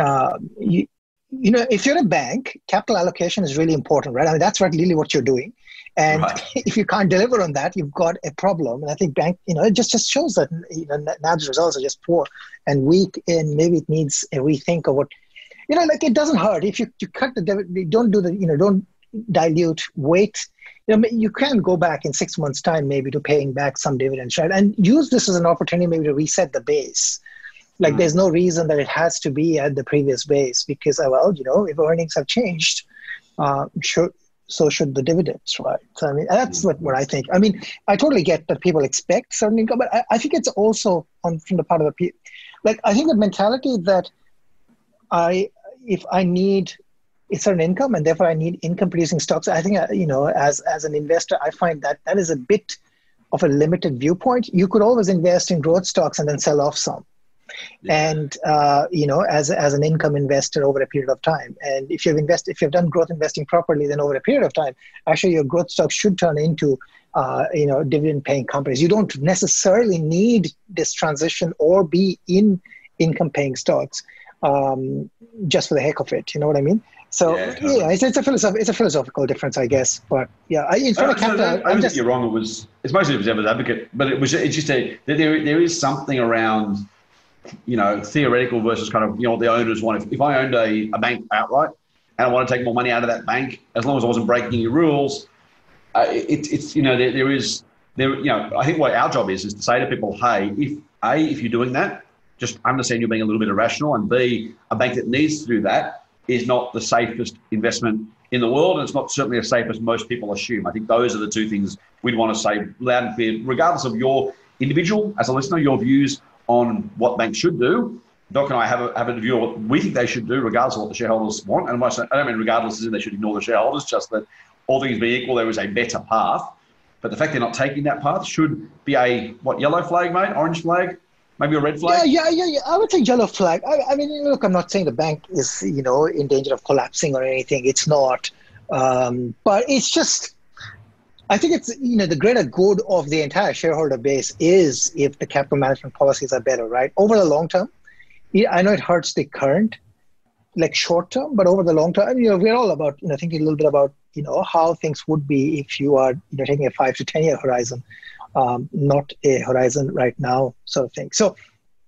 [SPEAKER 5] uh, you, you know, if you're a bank, capital allocation is really important, right? I mean, that's what really what you're doing. And right. if you can't deliver on that, you've got a problem. And I think bank, you know, it just, just shows that you know, NAB's results are just poor and weak. And maybe it needs a rethink of what, you know, like it doesn't hurt if you, you cut the, don't do the, you know, don't dilute, wait. You know, you can go back in six months' time maybe to paying back some dividends, right? And use this as an opportunity maybe to reset the base like, mm. there's no reason that it has to be at the previous base because, uh, well, you know, if earnings have changed, uh, so should the dividends, right? So, I mean, that's what, what I think. I mean, I totally get that people expect certain income, but I, I think it's also on from the part of the people. Like, I think the mentality that I, if I need a certain income and therefore I need income producing stocks, I think, uh, you know, as, as an investor, I find that that is a bit of a limited viewpoint. You could always invest in growth stocks and then sell off some and uh, you know as, as an income investor over a period of time and if you've invested if you've done growth investing properly then over a period of time actually your growth stocks should turn into uh, you know dividend paying companies you don't necessarily need this transition or be in income paying stocks um, just for the heck of it you know what i mean so yeah, totally. yeah it's, it's, a philosoph- it's a philosophical difference, I guess. But yeah, I, in front uh, of capital,
[SPEAKER 4] I, I, I just, think you're wrong. It was it's mostly it was devil's advocate, but it was it's just a there there is something around you know, theoretical versus kind of, you know, what the owners want. If, if I owned a, a bank outright and I want to take more money out of that bank, as long as I wasn't breaking any rules, uh, it, it's, you know, there, there is, there, you know, I think what our job is, is to say to people, hey, if A, if you're doing that, just understand you're being a little bit irrational, and B, a bank that needs to do that is not the safest investment in the world, and it's not certainly as safe as most people assume. I think those are the two things we'd want to say loud and clear, regardless of your individual, as a listener, your views on what banks should do. Doc and I have a, have a view of what we think they should do, regardless of what the shareholders want. And I don't mean regardless as in they should ignore the shareholders, just that all things being equal, there is a better path. But the fact they're not taking that path should be a what yellow flag, mate, orange flag, maybe a red flag.
[SPEAKER 5] Yeah, yeah, yeah. yeah. I would say yellow flag. I, I, mean, look, I'm not saying the bank is you know in danger of collapsing or anything. It's not, um, but it's just I think it's you know the greater good of the entire shareholder base is if the capital management policies are better, right? Over the long term, I know it hurts the current, like short term, but over the long term, you know, we're all about you know thinking a little bit about you know how things would be if you are you know taking a five to ten year horizon, um, not a horizon right now sort of thing. So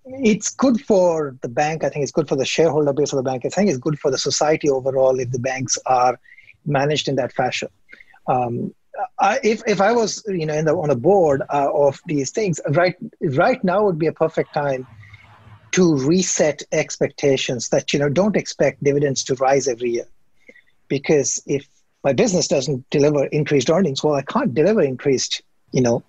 [SPEAKER 5] it's good for the bank. I think it's good for the shareholder base of the bank. I think it's good for the society overall if the banks are managed in that fashion. Um, I, if if I was you know in the, on a board uh, of these things, right right now would be a perfect time to reset expectations. That you know don't expect dividends to rise every year, because if my business doesn't deliver increased earnings, well, I can't deliver increased you know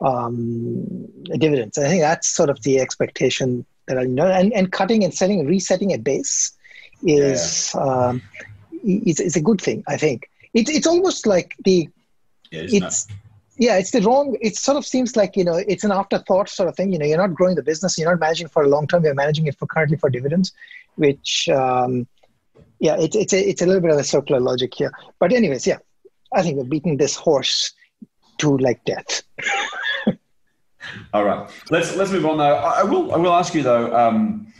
[SPEAKER 5] um, dividends. I think that's sort of the expectation that I know, and, and cutting and setting, resetting a base is yeah. um, is, is a good thing. I think it, it's almost like the
[SPEAKER 4] yeah, it's
[SPEAKER 5] yeah, it's the wrong. It sort of seems like you know it's an afterthought sort of thing. You know, you're not growing the business, you're not managing for a long term. You're managing it for currently for dividends, which um, yeah, it's it's a it's a little bit of a circular logic here. But anyways, yeah, I think we're beating this horse to like death.
[SPEAKER 4] All right, let's let's move on though. I will I will ask you though. Um,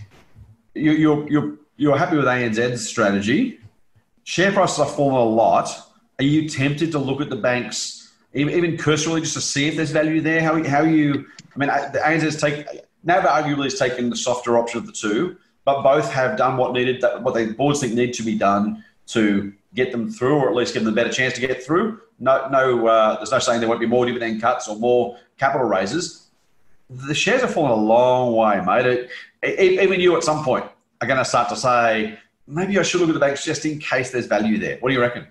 [SPEAKER 4] you, you're you're you're happy with ANZ's strategy. Share prices are falling a lot. Are you tempted to look at the banks, even, even cursorily, just to see if there's value there? How how you? I mean, the ANZ's take now arguably has taken the softer option of the two, but both have done what needed, what the boards think need to be done to get them through, or at least give them a better chance to get through. No, no, uh, there's no saying there won't be more dividend cuts or more capital raises. The shares have fallen a long way, mate. It, even you at some point are going to start to say, maybe I should look at the banks just in case there's value there. What do you reckon?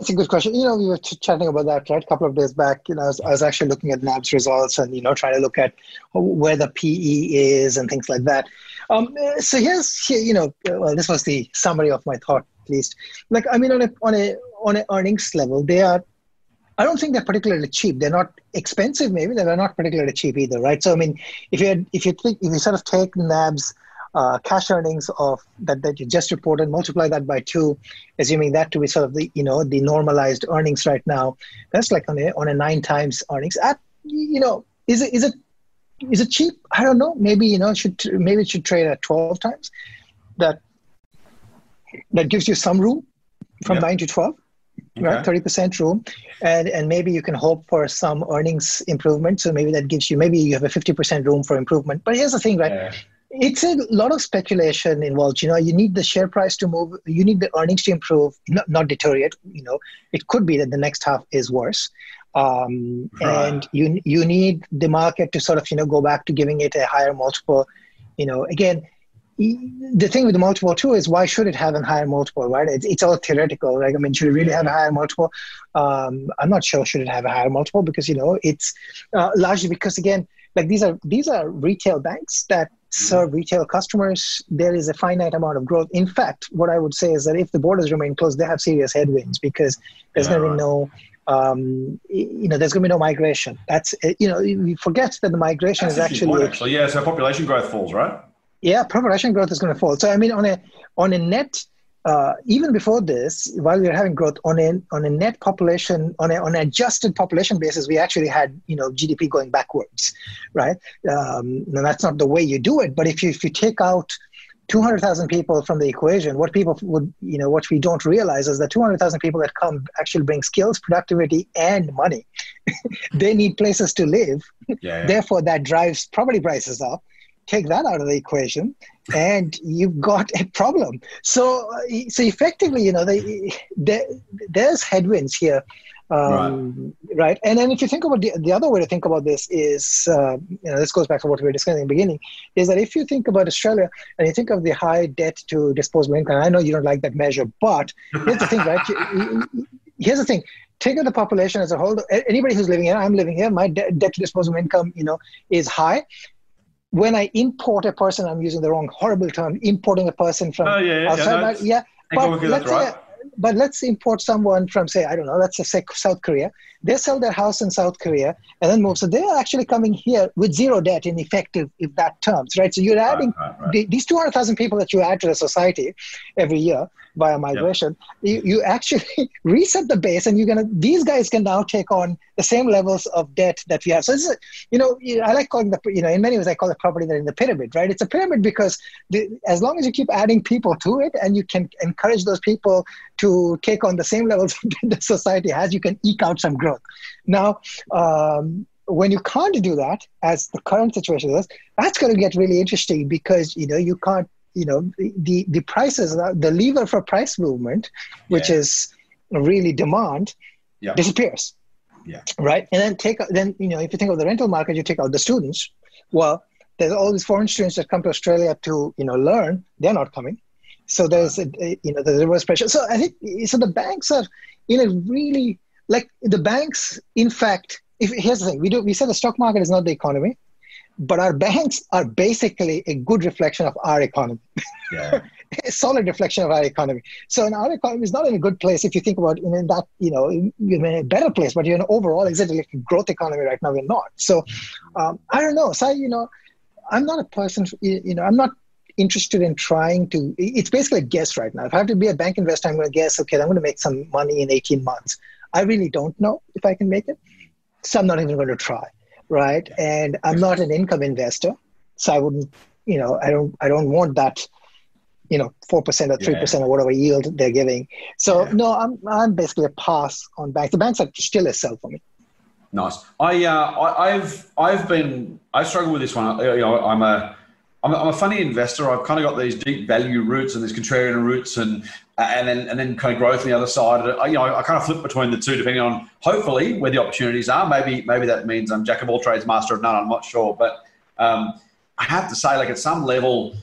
[SPEAKER 5] It's a good question. You know, we were chatting about that right a couple of days back. You know, I was, I was, actually looking at NAB's results and you know trying to look at where the PE is and things like that. Um, so here's you know, well, this was the summary of my thought at least. Like, I mean, on a on a on an earnings level, they are. I don't think they're particularly cheap. They're not expensive, maybe. They're not particularly cheap either, right? So, I mean, if you if you think if you sort of take NAB's uh, cash earnings of that, that you just reported, multiply that by two, assuming that to be sort of the you know the normalized earnings right now. That's like on a on a nine times earnings. At you know, is it is it is it cheap? I don't know. Maybe you know it should maybe it should trade at twelve times. That that gives you some room from nine to twelve. Okay. right 30% room and and maybe you can hope for some earnings improvement so maybe that gives you maybe you have a 50% room for improvement but here's the thing right yeah it's a lot of speculation involved. You know, you need the share price to move, you need the earnings to improve, not, not deteriorate. You know, it could be that the next half is worse. Um, right. And you you need the market to sort of you know go back to giving it a higher multiple. You know, again, the thing with the multiple too is why should it have a higher multiple, right? It's, it's all theoretical, right? I mean, should it really have a higher multiple? Um, I'm not sure should it have a higher multiple because you know it's uh, largely because again, like these are these are retail banks that serve retail customers, there is a finite amount of growth. In fact, what I would say is that if the borders remain closed, they have serious headwinds because there's yeah, going to be no, um, you know, there's going to be no migration. That's, you know, we forget that the migration That's is actually.
[SPEAKER 4] Point, actually, yeah. So population growth falls, right?
[SPEAKER 5] Yeah, population growth is going to fall. So I mean, on a on a net uh, even before this, while we were having growth on a on a net population on a on an adjusted population basis, we actually had you know GDP going backwards, right? Um, now that's not the way you do it, but if you if you take out 200,000 people from the equation, what people would you know what we don't realize is that 200,000 people that come actually bring skills, productivity, and money. they need places to live. Yeah, yeah. Therefore, that drives property prices up take that out of the equation and you've got a problem. So so effectively you know they, they there's headwinds here um, right. right. and then if you think about the, the other way to think about this is uh, you know this goes back to what we were discussing in the beginning is that if you think about australia and you think of the high debt to disposable income i know you don't like that measure but here's the thing right? Here's the thing. Take the population as a whole. Anybody who's living here i'm living here my debt to disposable income you know is high when I import a person, I'm using the wrong horrible term, importing a person from
[SPEAKER 4] oh, yeah, yeah, outside.
[SPEAKER 5] Yeah,
[SPEAKER 4] yeah. but let's right. say,
[SPEAKER 5] but let's import someone from, say, I don't know, let's say South Korea. They sell their house in South Korea and then move. So they're actually coming here with zero debt in effective, if that terms, right? So you're adding right, right, the, these 200,000 people that you add to the society every year via migration. Yep. You, you actually reset the base and you're going to, these guys can now take on the same levels of debt that we have. So this is, you know, I like calling the, you know, in many ways I call the property that in the pyramid, right? It's a pyramid because the, as long as you keep adding people to it and you can encourage those people to take on the same levels of debt that society has, you can eke out some growth. Now, um, when you can't do that, as the current situation is, that's going to get really interesting because you know you can't, you know, the the prices, the lever for price movement, which yeah. is really demand, yeah. disappears.
[SPEAKER 4] Yeah.
[SPEAKER 5] Right. And then take then you know if you think of the rental market, you take out the students. Well, there's all these foreign students that come to Australia to you know learn. They're not coming. So there's a, a, you know the reverse pressure. So I think so the banks are in a really like the banks. In fact, if here's the thing, we do we say the stock market is not the economy, but our banks are basically a good reflection of our economy. Yeah. a solid reflection of our economy. So in our economy is not in a good place if you think about in that, you know, in a better place, but you're an overall exactly like a growth economy right now, we're not. So um, I don't know. So, you know, I'm not a person, you know, I'm not interested in trying to, it's basically a guess right now. If I have to be a bank investor, I'm going to guess, okay, I'm going to make some money in 18 months. I really don't know if I can make it. So I'm not even going to try. Right. And I'm not an income investor. So I wouldn't, you know, I don't, I don't want that you know four percent or three percent or whatever yield they're giving. So yeah. no, I'm I'm basically a pass on banks. The banks are still a sell for me.
[SPEAKER 4] Nice. I, uh, I have I've been I struggle with this one. You know, I'm a I'm a, I'm a funny investor. I've kind of got these deep value roots and these contrarian roots, and and then and then kind of growth on the other side. I, you know, I kind of flip between the two depending on hopefully where the opportunities are. Maybe maybe that means I'm jack of all trades, master of none. I'm not sure, but um, I have to say, like at some level,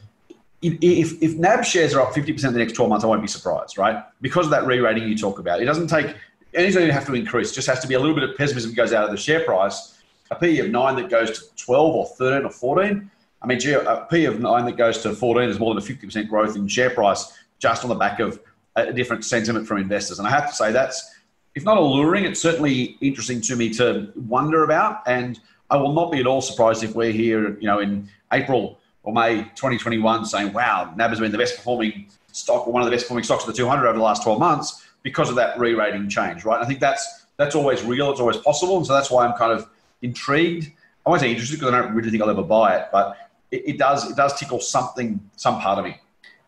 [SPEAKER 4] if, if NAB shares are up 50% in the next 12 months, I won't be surprised, right? Because of that re-rating you talk about. It doesn't take anything you have to increase. It just has to be a little bit of pessimism goes out of the share price. A PE of nine that goes to 12 or 13 or 14. I mean, a PE of nine that goes to 14 is more than a 50% growth in share price just on the back of a different sentiment from investors. And I have to say that's, if not alluring, it's certainly interesting to me to wonder about. And I will not be at all surprised if we're here, you know, in April or May 2021 saying, wow, NAB has been the best performing stock or one of the best performing stocks of the 200 over the last 12 months because of that re-rating change, right? I think that's that's always real, it's always possible, and so that's why I'm kind of intrigued. I won't say interested because I don't really think I'll ever buy it, but it, it does it does tickle something, some part of me.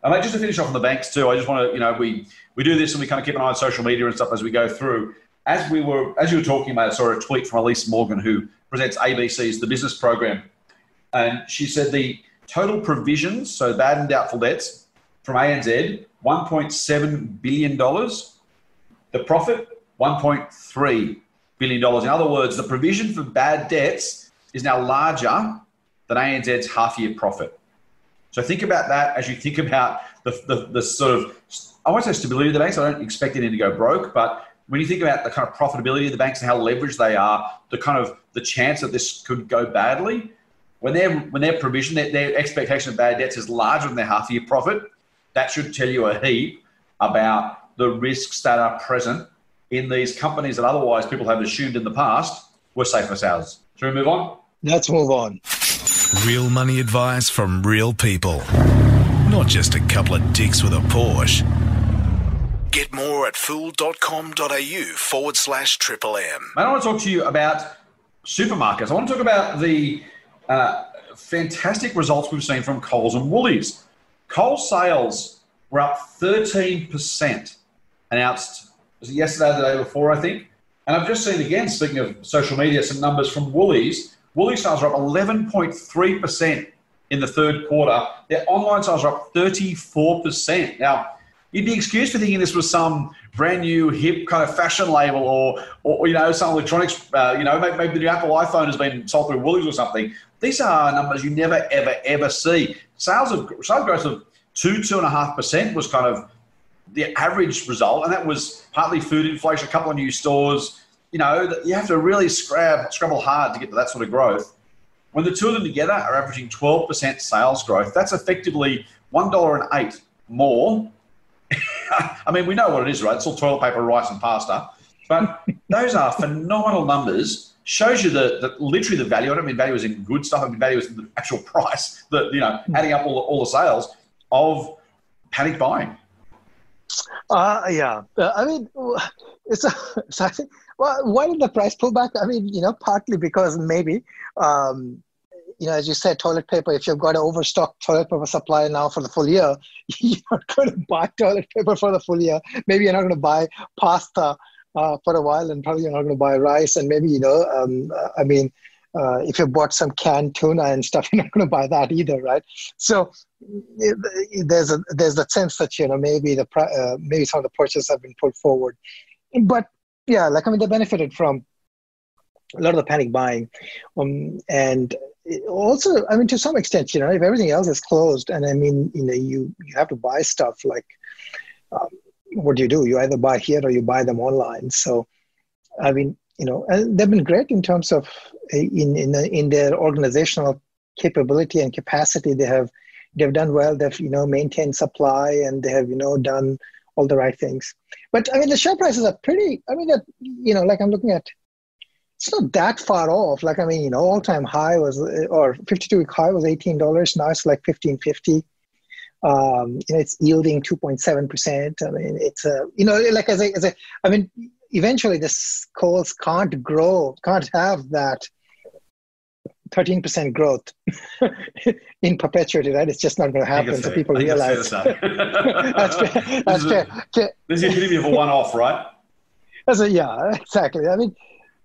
[SPEAKER 4] And just to finish off on the banks too, I just want to, you know, we we do this and we kind of keep an eye on social media and stuff as we go through. As we were, as you were talking about, I saw a tweet from Elysse Morgan who presents ABC's The Business Program, and she said the Total provisions, so bad and doubtful debts from ANZ, $1.7 billion. The profit, $1.3 billion. In other words, the provision for bad debts is now larger than ANZ's half year profit. So think about that as you think about the, the, the sort of, I won't say stability of the banks, I don't expect anything to go broke, but when you think about the kind of profitability of the banks and how leveraged they are, the kind of the chance that this could go badly, when their when their provision, their, their expectation of bad debts is larger than their half year profit, that should tell you a heap about the risks that are present in these companies that otherwise people have assumed in the past were safe as houses. Should we move on?
[SPEAKER 5] Let's move on.
[SPEAKER 3] Real money advice from real people, not just a couple of dicks with a Porsche. Get more at fool.com.au forward slash triple M.
[SPEAKER 4] I want to talk to you about supermarkets. I want to talk about the uh, fantastic results we've seen from Coles and Woolies. Coles sales were up 13%, announced yesterday, the day before, I think. And I've just seen again, speaking of social media, some numbers from Woolies. Woolies sales are up 11.3% in the third quarter. Their online sales are up 34%. Now, you'd be excused for thinking this was some brand new hip kind of fashion label or, or you know, some electronics, uh, you know, maybe, maybe the new Apple iPhone has been sold through Woolies or something. These are numbers you never, ever, ever see. Sales of sales growth of two, two and a half percent was kind of the average result, and that was partly food inflation, a couple of new stores. You know, you have to really scrab, scrabble hard to get to that sort of growth. When the two of them together are averaging 12% sales growth, that's effectively $1.08 more. I mean, we know what it is, right? It's all toilet paper, rice, and pasta. But those are phenomenal numbers shows you the, the literally the value. I don't mean value is in good stuff. I mean value is in the actual price. The you know adding up all the, all the sales of panic buying.
[SPEAKER 5] Uh, yeah. Uh, I mean, it's a, so I think, well, why did the price pull back? I mean, you know, partly because maybe, um, you know, as you said, toilet paper, if you've got an overstock toilet paper supply now for the full year, you're not going to buy toilet paper for the full year. Maybe you're not going to buy pasta uh, for a while, and probably you're not going to buy rice, and maybe you know, um, I mean, uh, if you bought some canned tuna and stuff, you're not going to buy that either, right? So there's a there's that sense that you know maybe the uh, maybe some of the purchases have been pulled forward, but yeah, like I mean, they benefited from a lot of the panic buying, um, and also, I mean, to some extent, you know, if everything else is closed, and I mean, you know, you you have to buy stuff like. Um, what do you do? You either buy here or you buy them online. So, I mean, you know, and they've been great in terms of in in in their organizational capability and capacity. They have they've done well. They've you know maintained supply and they have you know done all the right things. But I mean, the share prices are pretty. I mean, you know, like I'm looking at. It's not that far off. Like I mean, you know, all time high was or 52 week high was eighteen dollars. Now it's like 15.50. Um, know, it's yielding 2.7 percent. I mean, it's a you know, like as I as I, I mean, eventually this Coles can't grow, can't have that 13% growth in perpetuity, right? It's just not going to happen. So people realize.
[SPEAKER 4] That's fair. That's fair. This is a bit of a one off, right?
[SPEAKER 5] That's a, yeah, exactly. I mean,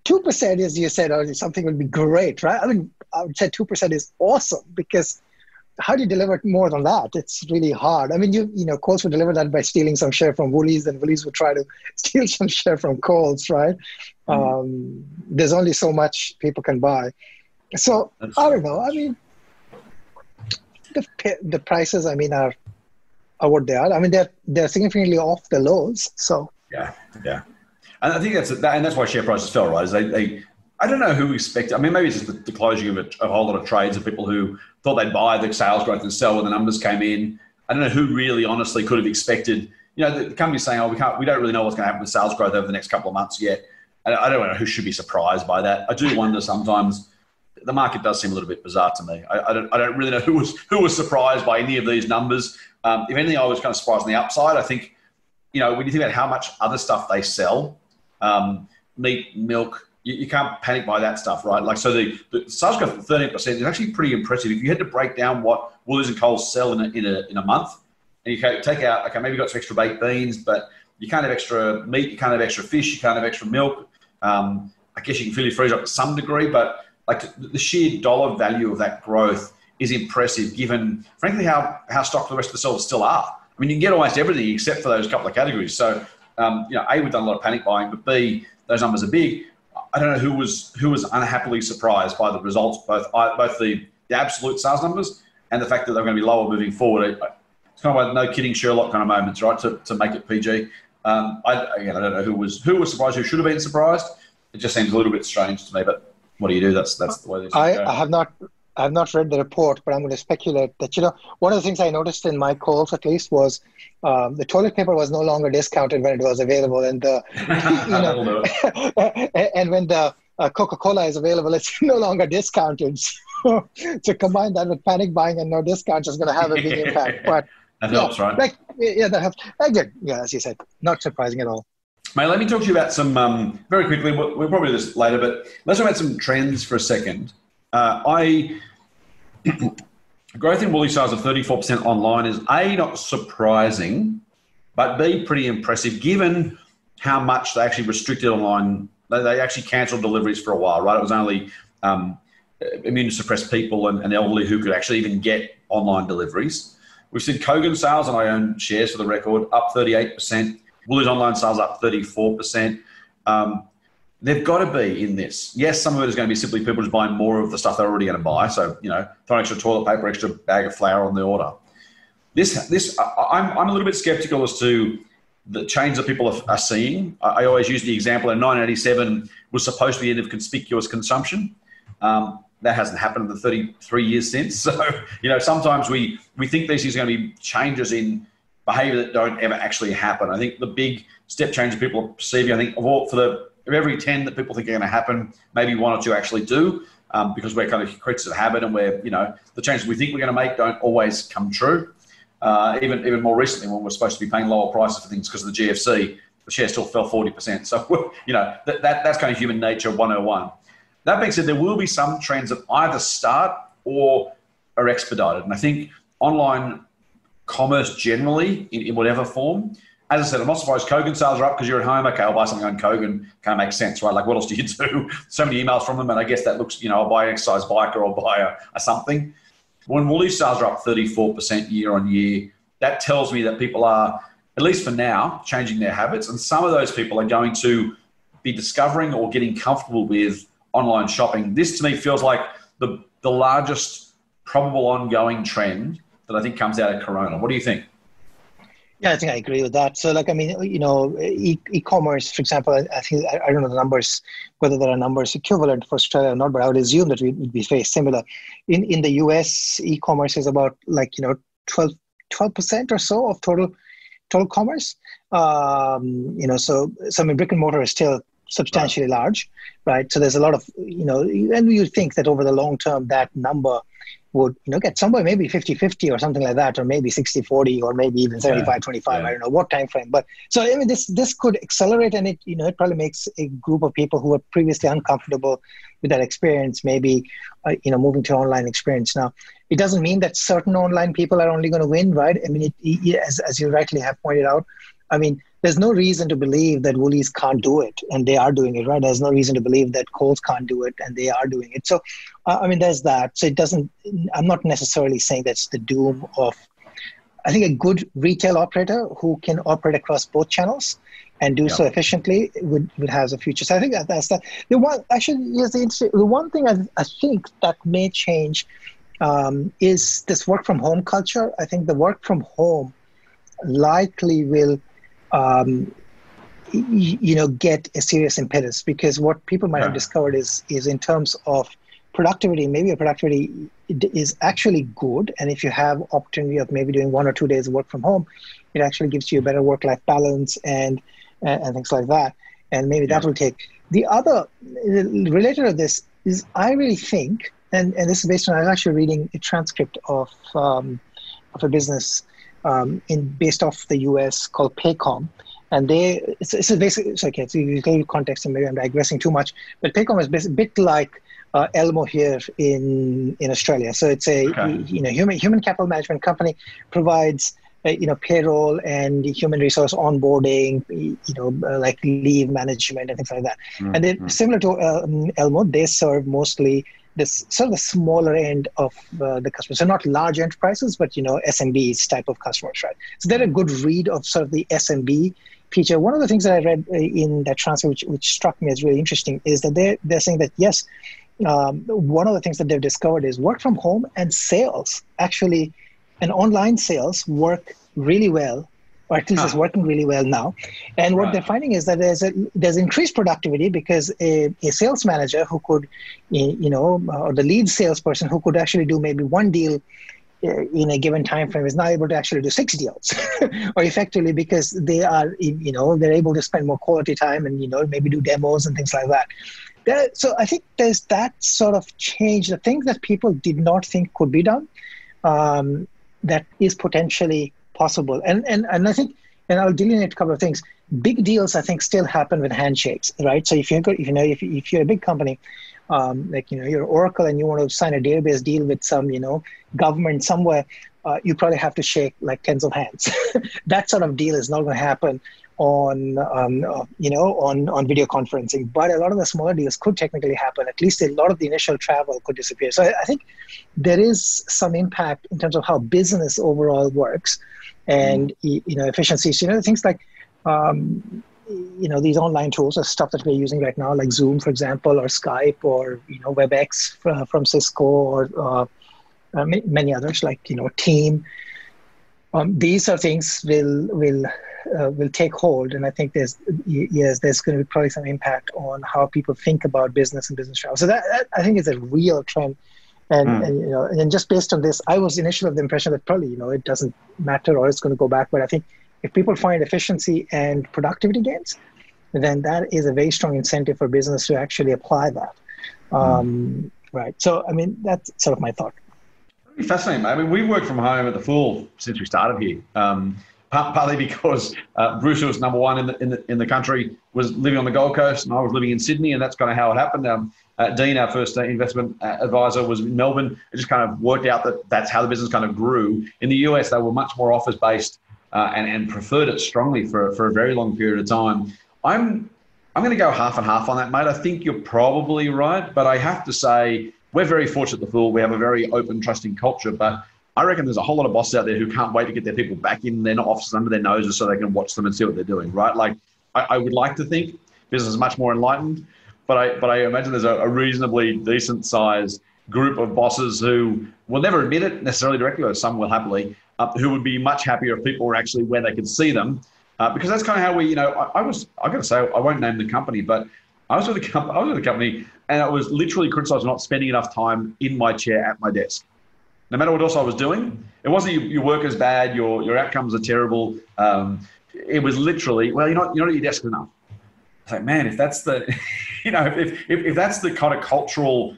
[SPEAKER 5] 2% is, you said, oh, something would be great, right? I mean, I would say 2% is awesome because how do you deliver more than that? It's really hard. I mean, you you know, Coles would deliver that by stealing some share from Woolies, and Woolies would try to steal some share from Coles, right? Mm-hmm. Um, there's only so much people can buy. So I don't know. I mean, the the prices, I mean, are are what they are. I mean, they're they're significantly off the lows. So
[SPEAKER 4] yeah, yeah, and I think that's that, and that's why share prices fell, right? Is they, they I don't know who expected. I mean, maybe it's just the, the closing of a, a, whole lot of trades of people who thought they'd buy the sales growth and sell when the numbers came in. I don't know who really, honestly, could have expected. You know, the, the company's saying, "Oh, we can't. We don't really know what's going to happen with sales growth over the next couple of months yet." I, I don't know who should be surprised by that. I do wonder sometimes. The market does seem a little bit bizarre to me. I, I don't. I don't really know who was who was surprised by any of these numbers. Um, if anything, I was kind of surprised on the upside. I think, you know, when you think about how much other stuff they sell, um, meat, milk, you, you, can't panic by that stuff, right? Like, so the, the sales growth of 13% is actually pretty impressive. If you had to break down what Woolies and Coles sell in a, in a, in a month, and you take out, okay, maybe you've got some extra baked beans, but you can't have extra meat, you can't have extra fish, you can't have extra milk. Um, I guess you can fill your freezer up to some degree, but like the sheer dollar value of that growth is impressive given, frankly, how, how stocked the rest of the shelves still are. I mean, you can get almost everything except for those couple of categories. So, um, you know, A, we've done a lot of panic buying, but B, those numbers are big. I don't know who was who was unhappily surprised by the results, both both the, the absolute sales numbers and the fact that they're going to be lower moving forward. It's kind of like no kidding Sherlock kind of moments, right? To, to make it PG. Um, I, again, I don't know who was who was surprised, who should have been surprised. It just seems a little bit strange to me, but what do you do? That's that's the way.
[SPEAKER 5] I, I have not I've not read the report, but I'm going to speculate that you know one of the things I noticed in my Coles at least was um, the toilet paper was no longer discounted when it was available, and the you know, and when the uh, Coca-Cola is available, it's no longer discounted. So to combine that with panic buying and no discounts is going to have a big impact. But
[SPEAKER 4] that yeah, helps, right?
[SPEAKER 5] Like, yeah, that helps. Again, yeah, as you said, not surprising at all.
[SPEAKER 4] Mate, let me talk to you about some um, very quickly. We'll, we'll, probably do this later, but let's talk about some trends for a second. Uh, I growth in Woolies sales of 34% online is A, not surprising, but B, pretty impressive given how much they actually restricted online. They, they actually cancelled deliveries for a while, right? It was only um, immunosuppressed people and, and elderly who could actually even get online deliveries. We've seen Kogan sales, and I own shares for the record, up 38%. Woolies online sales up 34%. Um, they've got to be in this. Yes, some of it is going to be simply people just buying more of the stuff they're already going to buy. So, you know, throw extra toilet paper, extra bag of flour on the order. This, this, I'm, I'm a little bit skeptical as to the change that people are, are seeing. I, I, always use the example in 1987 was supposed to be the end of conspicuous consumption. Um, that hasn't happened in the 33 years since. So, you know, sometimes we, we think these things are going to be changes in behavior that don't ever actually happen. I think the big step change people are perceiving, I think, for the of every 10 that people think are going to happen, maybe one or two actually do. Um, because we're kind of creatures of habit and we're, you know, the changes we think we're going to make don't always come true. Uh, even even more recently, when we're supposed to be paying lower prices for things because of the GFC, the share still fell 40%. So, you know, that, that, that's kind of human nature 101. That being said, there will be some trends that either start or are expedited. And I think online commerce generally, in, in whatever form, as I said, I'm not surprised Kogan sales are up because you're at home. Okay, I'll buy something on Kogan. Kind of makes sense, right? Like, what else do you do? so many emails from them, and I guess that looks, you know, I'll buy an exercise bike or I'll buy a, a something. When Woolies sales are up 34% year on year, that tells me that people are, at least for now, changing their habits. And some of those people are going to be discovering or getting comfortable with online shopping. This to me feels like the, the largest probable ongoing trend that I think comes out of Corona. What do you think?
[SPEAKER 5] Yeah, I think I agree with that. So, like, I mean, you know, e- commerce for example, I, I think I, don't know the numbers, whether there are numbers equivalent for Australia or not, but I would assume that it would be very similar. In in the US, e-commerce is about like you know 12 percent or so of total total commerce. Um, you know, so so I mean, brick and mortar is still substantially right. large, right? So there's a lot of you know, and you think that over the long term that number would you know get somewhere maybe 50-50 or something like that or maybe 60-40 or maybe even 75-25 yeah. i don't know what time frame but so i mean this this could accelerate and it you know it probably makes a group of people who were previously uncomfortable with that experience maybe uh, you know moving to online experience. Now it doesn't mean that certain online people are only going to win right? I mean it, it, as, as you rightly have pointed out i mean there's no reason to believe that Woolies can't do it, and they are doing it, right? There's no reason to believe that Coles can't do it, and they are doing it. So, uh, I mean, there's that. So it doesn't. I'm not necessarily saying that's the doom of. I think a good retail operator who can operate across both channels and do so efficiently would, would have a future. So I think that that's the the one. Actually, yes, the, the one thing I, I think that may change um, is this work from home culture. I think the work from home likely will um, you know get a serious impetus because what people might yeah. have discovered is is in terms of productivity maybe your productivity is actually good and if you have opportunity of maybe doing one or two days of work from home it actually gives you a better work life balance and and things like that and maybe yeah. that will take the other related to this is i really think and and this is based on i was actually reading a transcript of um, of a business um, in based off the US called Paycom. And they, it's, it's a basic, it's okay, it's a little context and maybe I'm digressing too much, but Paycom is a bit like uh, Elmo here in, in Australia. So it's a, okay. you know, human, human capital management company provides uh, you know payroll and human resource onboarding you know uh, like leave management and things like that mm-hmm. and then mm. similar to uh, elmo they serve mostly this sort of the smaller end of uh, the customers. So not large enterprises, but you know SMBs type of customers, right? So they're a good read of sort of the SMB feature. One of the things that I read uh, in that transfer, which, which struck me as really interesting, is that they're they're saying that yes, um, one of the things that they've discovered is work from home and sales actually, and online sales work really well or at least huh. it's working really well now. And what right. they're finding is that there's a, there's increased productivity because a, a sales manager who could, eh, you know, uh, or the lead salesperson who could actually do maybe one deal uh, in a given time frame is now able to actually do six deals or effectively because they are eh, you know they're able to spend more quality time and you know maybe do demos and things like that there, so i think there's that sort of change the things that people did not think could be done um, that is potentially possible. And and and I think, and I'll delineate a couple of things. Big deals, I think, still happen with handshakes, right? So if you if you know if if you're a big company, um, like you know you're Oracle and you want to sign a database deal with some you know government somewhere, uh, you probably have to shake like tens of hands. that sort of deal is not going to happen on um, uh, you know on on video conferencing but a lot of the smaller deals could technically happen at least a lot of the initial travel could disappear so I, I think there is some impact in terms of how business overall works and mm. you know efficiencies. You know things like um, you know these online tools are stuff that we're using right now, like Zoom, for example, or Skype, or you know WebEx from Cisco, or uh, uh, many others like you know Team. Um, these are things will will uh, will take hold, and I think there's yes, there's going to be probably some impact on how people think about business and business travel. So that, that I think is a real trend and, mm. and, you know, and just based on this, I was initially of the impression that probably, you know, it doesn't matter or it's going to go back. But I think if people find efficiency and productivity gains, then that is a very strong incentive for business to actually apply that. Hmm. Um, Right. So, I mean, that's sort of my thought.
[SPEAKER 4] Fascinating. I mean, we've worked from home at the Fool since we started here. Um, partly because uh, Bruce was number one in the, in the in the country, was living on the Gold Coast, and I was living in Sydney, and that's kind of how it happened. Um, uh, Dean, our first uh, investment uh, advisor, was in Melbourne. It just kind of worked out that that's how the business kind of grew. In the US, they were much more office based uh, and, and preferred it strongly for, for a very long period of time. I'm I'm going to go half and half on that, mate. I think you're probably right, but I have to say we're very fortunate at the Fool. We have a very open, trusting culture, but I reckon there's a whole lot of bosses out there who can't wait to get their people back in their offices under their noses so they can watch them and see what they're doing, right? Like I, I would like to think business is much more enlightened, but I but I imagine there's a, a reasonably decent sized group of bosses who will never admit it necessarily directly, or some will happily, uh, who would be much happier if people were actually where they could see them. Uh, because that's kind of how we, you know, I, I was, I got to say, I won't name the company, but I was with a company, I was with a company, and I was literally criticized for not spending enough time in my chair at my desk. No matter what else I was doing, it wasn't your, your work is bad, your your outcomes are terrible. Um, it was literally, well, you're not you're not at your desk enough. It's like, man, if that's the, you know, if, if, if that's the kind of cultural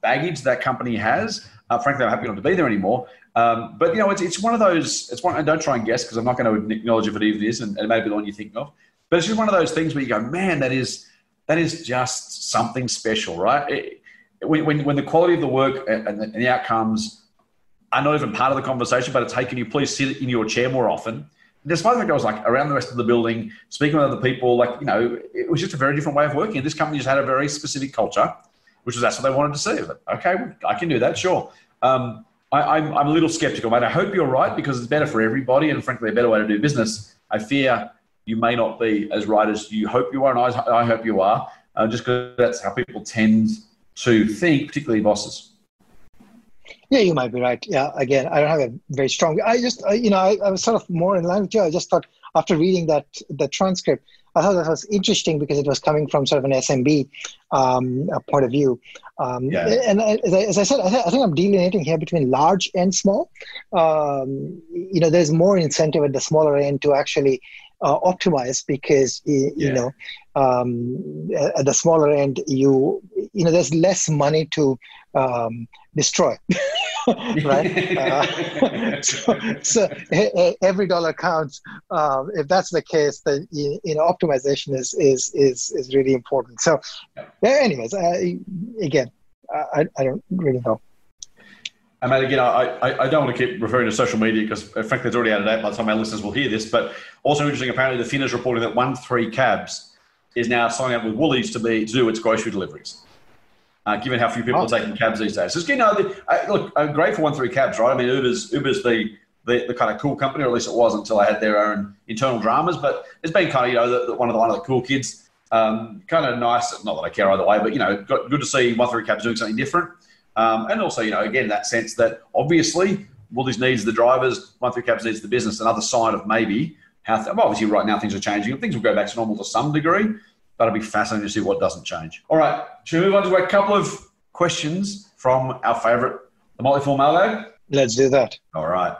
[SPEAKER 4] baggage that company has. Uh, frankly, I'm happy not to be there anymore. Um, but you know, it's, it's one of those. It's one. And don't try and guess because I'm not going to acknowledge if it even is, and it may be the one you think of. But it's just one of those things where you go, man, that is that is just something special, right? It, when, when the quality of the work and the, and the outcomes are not even part of the conversation, but it's hey, can you please sit in your chair more often? Despite the fact I was like around the rest of the building, speaking with other people, like, you know, it was just a very different way of working. This company just had a very specific culture which was that's what they wanted to see. okay, I can do that, sure. Um, I, am I'm, I'm a little skeptical, mate. I hope you're right because it's better for everybody and frankly a better way to do business. I fear you may not be as right as you hope you are, and I, I hope you are, uh, just because that's how people tend to think, particularly bosses.
[SPEAKER 5] Yeah, you might be right. Yeah, again, I don't have a very strong. I just, you know, I, I was sort of more in line with you. I just thought after reading that the transcript, I thought that was interesting because it was coming from sort of an SMB um, point of view. Um, yeah. And as I, as I said, I, th- I, think I'm delineating here between large and small. Um, you know, there's more incentive at the smaller end to actually uh, optimize because you, yeah. know um, at the smaller end you you know there's less money to um, destroy right? Uh, so, so, every dollar counts. Um, if that's the case then you, you, know optimization is is is is really important. So anyways uh, again I, I don't really know.
[SPEAKER 4] I mean, again, I, I, I, don't want to keep referring to social media because, frankly, it's already out of date by the time our listeners will hear this. But also interesting, apparently, the Fin is reporting that one three cabs is now signing up with Woolies to be to do its grocery deliveries uh, given how few people oh. are taking cabs these days. Just you know, the, uh, look, I'm great for one three cabs, right? I mean, Uber's Uber's the, the, the kind of cool company, or at least it was until I had their own internal dramas. But it's been kind of you know the, the, one of the one of the cool kids. Um, kind of nice. Not that I care either way, but you know, got, good to see one three cabs doing something different. Um, and also, you know, again, that sense that obviously Woolies needs the drivers, one three cabs needs the business. Another sign of maybe how th- well, obviously right now things are changing. Things will go back to normal to some degree that'll be fascinating to see what doesn't change. All right, should we move on to a couple of questions from our favourite, the Motley Fool mailbag?
[SPEAKER 5] Let's do that.
[SPEAKER 4] All right.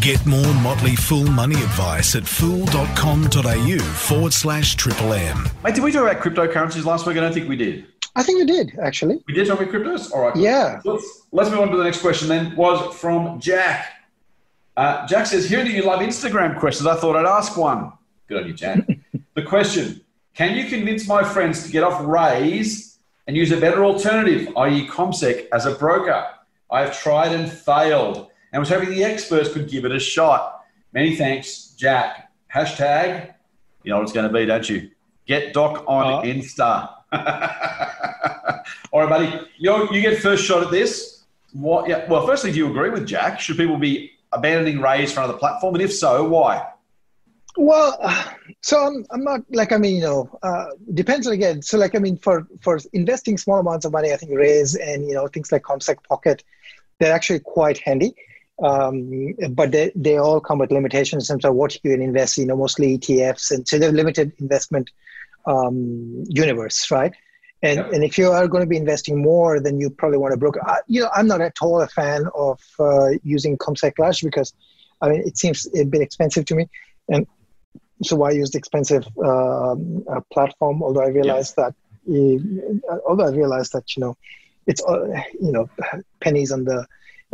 [SPEAKER 3] Get more Motley Fool money advice at fool.com.au forward slash triple M.
[SPEAKER 4] Mate, did we talk about cryptocurrencies last week? I don't think we did.
[SPEAKER 5] I think we did, actually.
[SPEAKER 4] We did talk about cryptos? All right.
[SPEAKER 5] Yeah.
[SPEAKER 4] Let's, let's move on to the next question then. Was from Jack. Uh, Jack says, Hearing that you love Instagram questions, I thought I'd ask one. Good on you, Jack. the question Can you convince my friends to get off Raiz and use a better alternative, i.e., CommSec, as a broker? I have tried and failed and was hoping the experts could give it a shot. Many thanks, Jack. Hashtag, you know what it's going to be, don't you? Get Doc on uh, Insta. All right, buddy. You, you get first shot at this. What? Yeah. Well, firstly, do you agree with Jack? Should people be abandoning Raiz for another platform? And if so, why?
[SPEAKER 5] Well, so I'm, I'm not like I mean you know uh, depends again. So like I mean for for investing small amounts of money, I think Raiz and you know things like CommSec Pocket, they're actually quite handy. Um, but they, they all come with limitations in terms of what you can invest. You know, mostly ETFs, and so they're limited investment um, universe, right? And, yeah. and if you are going to be investing more, then you probably want a broker. Uh, you know, I'm not at all a fan of uh, using CommSec Lash because, I mean, it seems a bit expensive to me, and so why use the expensive um, uh, platform? Although I realized yeah. that, uh, although I realized that you know, it's uh, you know, pennies on the.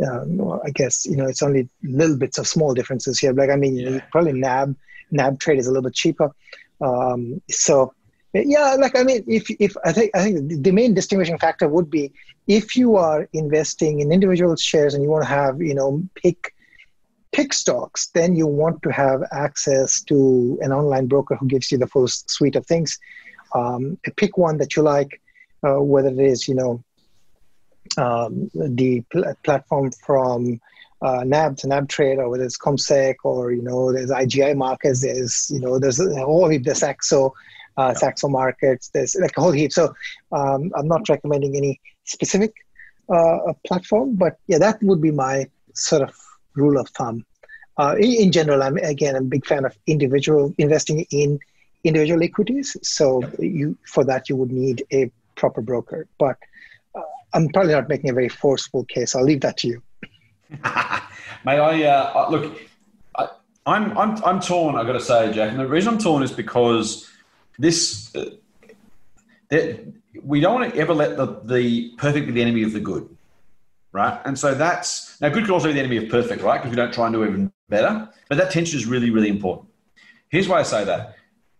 [SPEAKER 5] Um, I guess you know it's only little bits of small differences here. Like I mean, yeah. probably NAB NAB trade is a little bit cheaper. Um, so yeah, like I mean, if if I think I think the main distinguishing factor would be if you are investing in individual shares and you want to have you know pick pick stocks, then you want to have access to an online broker who gives you the full suite of things. Um, pick one that you like, uh, whether it is, you know, um, the pl- platform from uh, NAB to NAB Trade, or whether it's CommSec, or you know, there's IGI markets, there's you know, there's a whole heap, there's Saxo, uh, yeah. Saxo markets, there's like a whole heap. So um, I'm not recommending any specific uh, platform, but yeah, that would be my sort of rule of thumb. Uh, in, in, general, I'm again I'm a big fan of individual investing in individual equities. So you for that you would need a proper broker, but uh, I'm probably not making a very forceful case. I'll leave that to you.
[SPEAKER 4] May I uh, look? I, am I'm, I'm I'm torn. I've got to say, Jack. And the reason I'm torn is because this uh, that we don't want to ever let the the perfect be the enemy of the good, right? And so that's now good could also be the enemy of perfect, right? Because we don't try and do even better. But that tension is really really important. Here's why I say that: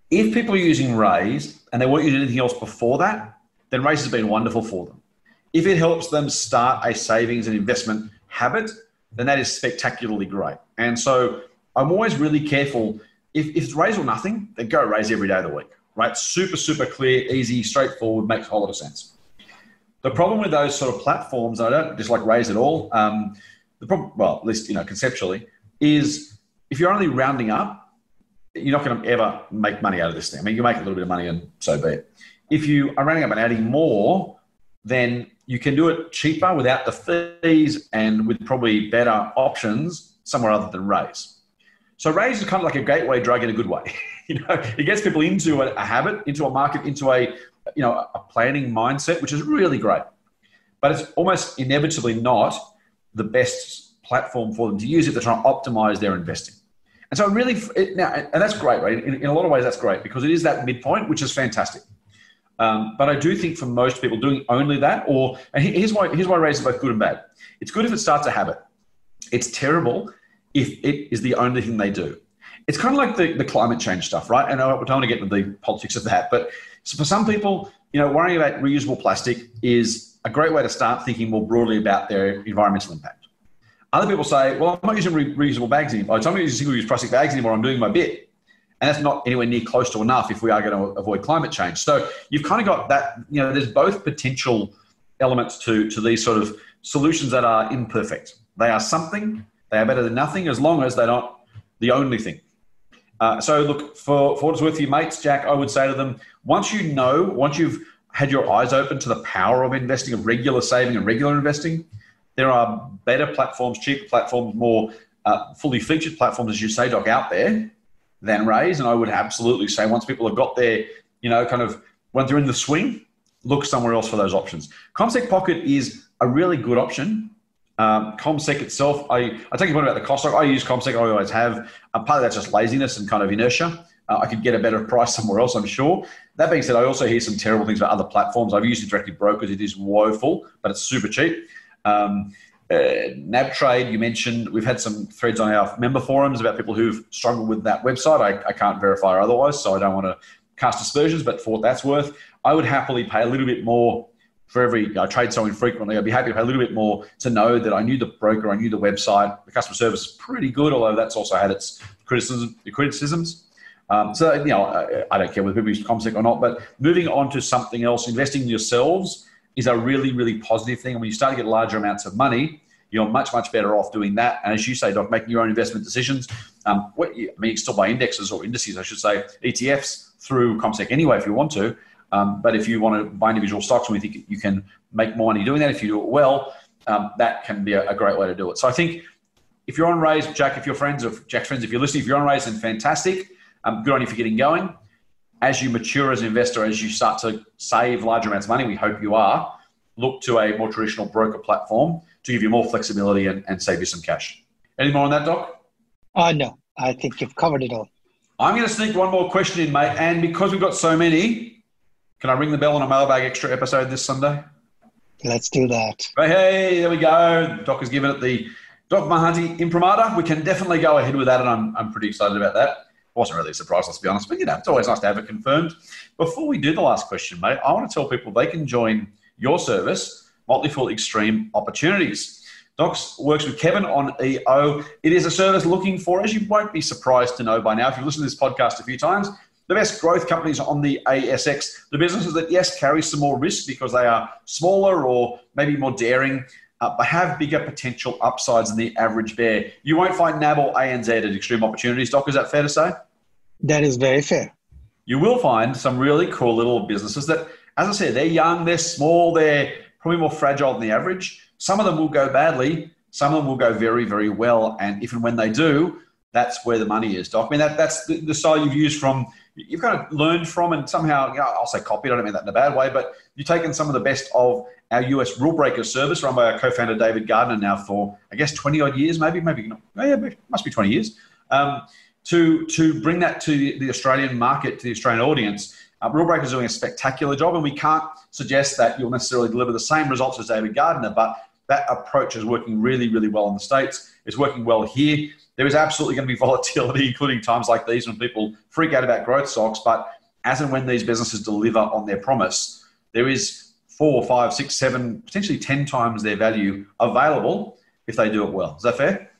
[SPEAKER 4] if people are using Raiz and they weren't using anything else before that, then Raiz has been wonderful for them. If it helps them start a savings and investment habit, then that is spectacularly great. And so I'm always really careful. If, if it's Raiz or nothing, then go Raiz every day of the week, right? Super, super clear, easy, straightforward, makes a whole lot of sense. The problem with those sort of platforms, I don't just like Raiz at all. Um, the problem, well, at least you know conceptually, is if you're only rounding up, you're not going to ever make money out of this thing. I mean, you make a little bit of money, and so be it. If you are rounding up and adding more, then you can do it cheaper without the fees and with probably better options somewhere other than Raiz. So Raiz is kind of like a gateway drug in a good way. you know, it gets people into a, habit, into a market, into a you know a planning mindset, which is really great. But it's almost inevitably not the best platform for them to use if they're trying to optimize their investing. And so, really, now, and that's great, right? In, in a lot of ways, that's great because it is that midpoint, which is fantastic. Um, but I do think for most people doing only that, or and here's why here's why Raiz is both good and bad. It's good if it starts a habit. It's terrible if it is the only thing they do. It's kind of like the, the climate change stuff, right? And I don't want to get into the politics of that, but for some people, you know, worrying about reusable plastic is a great way to start thinking more broadly about their environmental impact. Other people say, well, I'm not using re- reusable bags anymore. I'm not using single-use plastic bags anymore. I'm doing my bit and that's not anywhere near close to enough if we are going to avoid climate change. So you've kind of got that. You know, there's both potential elements to to these sort of solutions that are imperfect. They are something. They are better than nothing as long as they're not the only thing. Uh, so look for for what it's worth, your mates, Jack. I would say to them, once you know, once you've had your eyes open to the power of investing, of regular saving and regular investing, there are better platforms, cheaper platforms, more uh, fully featured platforms, as you say, Doc, out there than Raiz. And I would absolutely say once people have got their, you know, kind of once they're in the swing, look somewhere else for those options. CommSec Pocket is a really good option. Um, CommSec itself, I, I take your point about the cost. I use CommSec, I always have. Uh, part of that's just laziness and kind of inertia. Uh, I could get a better price somewhere else, I'm sure. That being said, I also hear some terrible things about other platforms. I've used it directly brokers. It is woeful, but it's super cheap. Um, uh, NabTrade, you mentioned, we've had some threads on our member forums about people who've struggled with that website. I, I can't verify otherwise, so I don't want to cast aspersions, but for what that's worth, I would happily pay a little bit more for every, I trade so infrequently, I'd be happy to pay a little bit more to know that I knew the broker, I knew the website, the customer service is pretty good, although that's also had its criticism, criticisms. Um, so, you know, I, I, don't care whether people use CommSec or not, but moving on to something else, investing in yourselves is a really, really positive thing. And when you start to get larger amounts of money, you're much, much better off doing that. And as you say, Doc, making your own investment decisions. Um, what, I mean, you can still buy indexes or indices, I should say, ETFs through CommSec anyway if you want to. Um, but if you want to buy individual stocks and we think you can make more money doing that, if you do it well, um, that can be a, a, great way to do it. So I think if you're on Raiz, Jack, if you're friends of Jack's friends, if you're listening, if you're on Raiz, then fantastic. Um, good on you for getting going. As you mature as an investor, as you start to save larger amounts of money, we hope you are, look to a more traditional broker platform to give you more flexibility and, and save you some cash. Any more on that, Doc?
[SPEAKER 5] Uh, no, I think you've covered it all.
[SPEAKER 4] I'm going to sneak one more question in, mate. And because we've got so many, can I ring the bell on a mailbag extra episode this Sunday?
[SPEAKER 5] Let's do that.
[SPEAKER 4] Hey, hey there we go. Doc has given it the Doc Mahanti imprimatur. We can definitely go ahead with that, and I'm, I'm pretty excited about that. Wasn't really surprised, let's be honest, but you know, it's always nice to have it confirmed. Before we do the last question, mate, I want to tell people they can join your service Motley Fool Extreme Opportunities. Docs works with Kevin on EO. It is a service looking for, as you won't be surprised to know by now, if you've listened to this podcast a few times, the best growth companies on the ASX, the businesses that, yes, carry some more risk because they are smaller or maybe more daring, uh, but have bigger potential upsides than the average bear. You won't find NAB or ANZ at extreme opportunities, Doc. Is that fair to say?
[SPEAKER 5] That is very fair.
[SPEAKER 4] You will find some really cool little businesses that, as I said, they're young, they're small, they're probably more fragile than the average. Some of them will go badly, some of them will go very, very well. And if and when they do, that's where the money is, Doc. I mean, that, that's the, the style you've used from, you've kind of learned from and somehow, you know, I'll say copied, I don't mean that in a bad way, but you've taken some of the best of our US rule breaker service run by our co-founder David Gardner now for, I guess, 20 odd years, maybe, maybe not, oh, yeah, must be 20 years, um, to, to bring that to the Australian market, to the Australian audience. Uh, Rule Breaker is doing a spectacular job, and we can't suggest that you'll necessarily deliver the same results as David Gardner, but that approach is working really, really well in the States. It's working well here. There is absolutely going to be volatility, including times like these when people freak out about growth stocks. But as and when these businesses deliver on their promise, there is four, five, six, seven, potentially 10 times their value available if they do it well. Is that fair?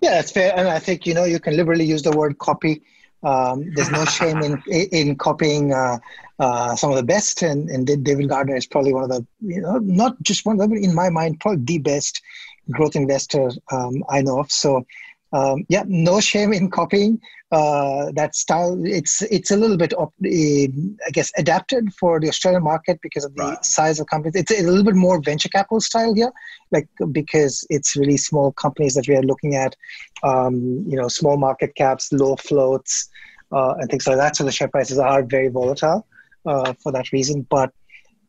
[SPEAKER 5] Yeah, that's fair. And I think, you know, you can liberally use the word copy. Um, there's no shame in in copying uh, uh, some of the best, and, and David Gardner is probably one of the you know not just one in my mind probably the best growth investor um, I know of. So um, yeah, no shame in copying uh, that style. It's it's a little bit, uh, I guess, adapted for the Australian market because of the right. size of companies. It's a little bit more venture capital style here, like because it's really small companies that we are looking at. Um, you know, small market caps, low floats, uh, and things like that. So the share prices are very volatile uh, for that reason. But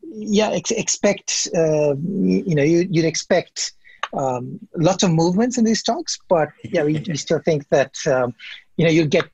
[SPEAKER 5] yeah, ex- expect uh, you know you, you'd expect um, lots of movements in these stocks, but yeah, we, we still think that um, you know you get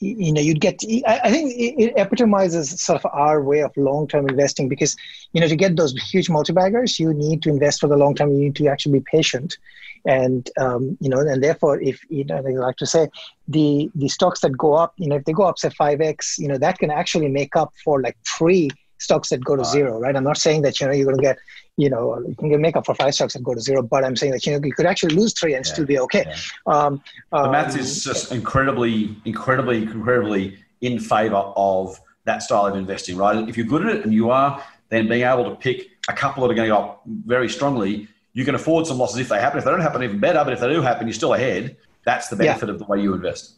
[SPEAKER 5] you know you'd get i think it epitomizes sort of our way of long-term investing because you know to get those huge multi-baggers you need to invest for the long term. You need to actually be patient. And um, you know and therefore if you know i like to say the the stocks that go up you know if they go up say 5x you know that can actually make up for like three stocks that go to zero, right? I'm not saying that you know you're going to get you know you can make up for five stocks and go to zero, but I'm saying that you know you could actually lose three and yeah, still be okay. Yeah. Um,
[SPEAKER 4] the maths um, is just incredibly, incredibly, incredibly in favor of that style of investing, right? If you're good at it and you are, then being able to pick a couple that are going to go up very strongly, you can afford some losses if they happen. If they don't happen, even better. But if they do happen, you're still ahead. That's the benefit yeah. of the way you invest.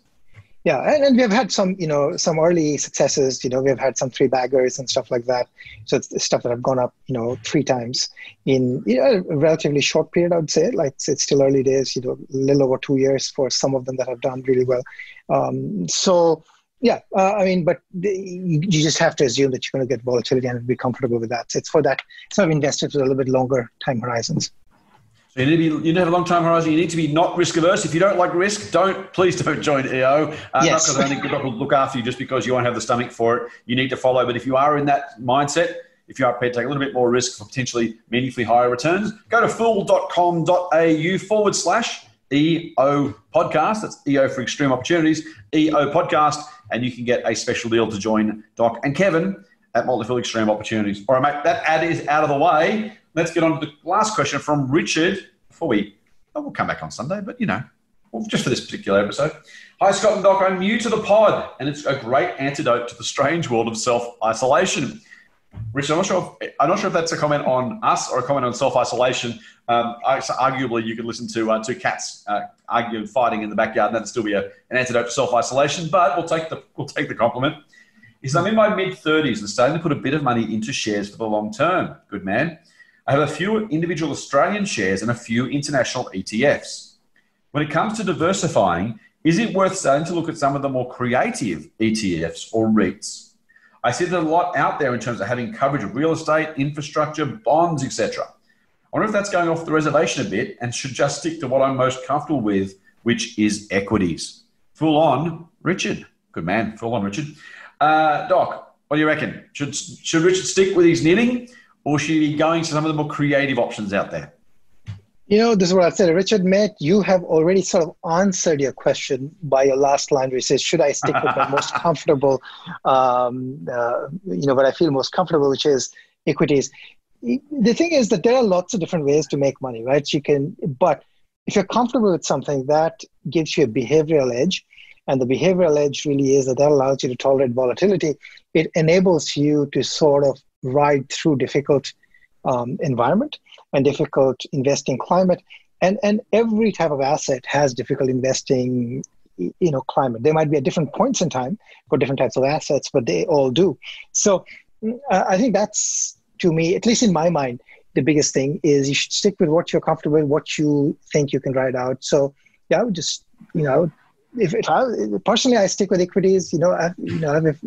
[SPEAKER 5] Yeah, and, and, we've had some, you know, some early successes. You know, we've had some three baggers and stuff like that. So it's stuff that have gone up, you know, three times in you know, a relatively short period. I would say, like it's still early days. You know, a little over two years for some of them that have done really well. Um, so yeah, uh, I mean, but the, you, you, just have to assume that you're going to get volatility and be comfortable with that. So it's for that sort of investors with a little bit longer time horizons.
[SPEAKER 4] So you need to be, you need to have a long time horizon. You need to be not risk averse. If you don't like risk, don't please don't join EO. Uh, yes. Not because I think God will look after you just because you won't have the stomach for it. You need to follow. But if you are in that mindset, if you are prepared to take a little bit more risk for potentially meaningfully higher returns, go to fool.com.au forward slash EO podcast. That's EO for extreme opportunities, EO podcast, and you can get a special deal to join Doc and Kevin at Motley Fool Extreme Opportunities. All right, mate, that ad is out of the way let's get on to the last question from Richard before we, oh, we'll come back on Sunday, but you know, well, just for this particular episode. Hi, Scott and Doc. I'm new to the pod, and it's a great antidote to the strange world of self isolation. Richard, I'm not sure. If, I'm not sure if that's a comment on us or a comment on self isolation. Um, arguably, you could listen to uh, two cats uh, arguing, fighting in the backyard, and that'd still be a, an antidote to self isolation. But we'll take the we'll take the compliment. Is I'm in my mid 30s and starting to put a bit of money into shares for the long term. Good man. I have a few individual Australian shares and a few international ETFs. When it comes to diversifying, is it worth starting to look at some of the more creative ETFs or REITs? I see there's a lot out there in terms of having coverage of real estate, infrastructure, bonds, etc. I wonder if that's going off the reservation a bit and should just stick to what I'm most comfortable with, which is equities. Full on, Richard. Good man, full on, Richard. Uh, Doc, what do you reckon? Should, should Richard stick with his knitting or should he be going to some of the more creative options out there?
[SPEAKER 5] You know, this is what I said. Richard, Matt, you have already sort of answered your question by your last line, which says, should I stick with the most comfortable, um, uh, you know, what I feel most comfortable, which is equities. the thing is that there are lots of different ways to make money, right? You can, but if you're comfortable with something that gives you a behavioral edge, and the behavioral edge really is that that allows you to tolerate volatility. It enables you to sort of ride through difficult um, environment and difficult investing climate. And, and every type of asset has difficult investing you know climate. They might be at different points in time for different types of assets but they all do. So uh, i think that's to me at least in my mind the biggest thing is you should stick with what you're comfortable with what you think you can ride out. So yeah i would just you know if, I personally I stick with equities, you know, I've, you know, I've,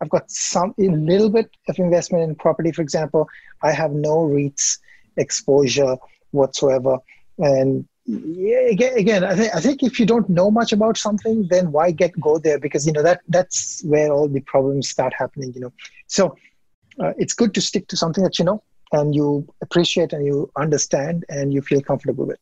[SPEAKER 5] I've got some a little bit of investment in property, for example. I have no REITs exposure whatsoever, and again, again, I think I think if you don't know much about something, then why get go there? Because you know that that's where all the problems start happening. You know, so uh, it's good to stick to something that you know and you appreciate and you understand and you feel comfortable with.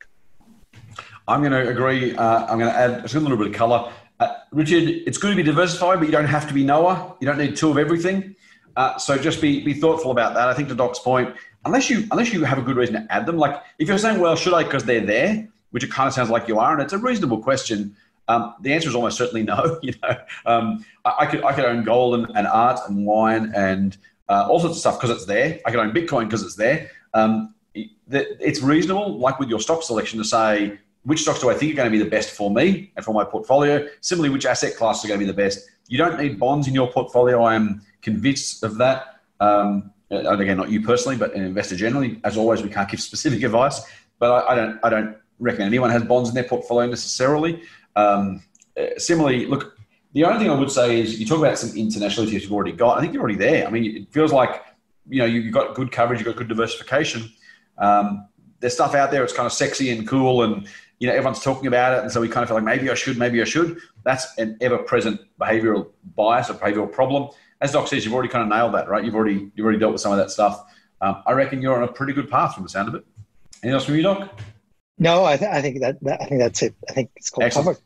[SPEAKER 4] I'm going to agree. Uh, I'm going to add a little bit of colour. Uh, Richard, it's good to be diversified, but you don't have to be Noah. You don't need two of everything. Uh, so just be be thoughtful about that. I think to Doc's point, unless you unless you have a good reason to add them, like if you're saying, well, should I because they're there, which it kind of sounds like you are, and it's a reasonable question. Um, the answer is almost certainly no. You know, um, I, I, could I could own gold and, and art and wine and uh, all sorts of stuff because it's there. I could own Bitcoin because it's there. Um, it's reasonable, like with your stock selection, to say which stocks do I think are going to be the best for me and for my portfolio? Similarly, which asset classes are going to be the best? You don't need bonds in your portfolio. I am convinced of that. Um, and again, not you personally, but an investor generally. As always, we can't give specific advice, but I, I don't, I don't reckon anyone has bonds in their portfolio necessarily. Um, uh, similarly, look, the only thing I would say is you talk about some international ETFs you've already got. I think you're already there. I mean, it feels like you know you've got good coverage, you've got good diversification. Um, there's stuff out there. It's kind of sexy and cool, and you know, everyone's talking about it. And so we kind of feel like maybe I should, maybe I should. That's an ever present behavioral bias or behavioral problem. As Doc says, you've already kind of nailed that, right? You've already, you've already dealt with some of that stuff. Um, I reckon you're on a pretty good path from the sound of it. Anything else from you, Doc?
[SPEAKER 5] No, I, th- I think that, that, I think that's it. I think it's called covered.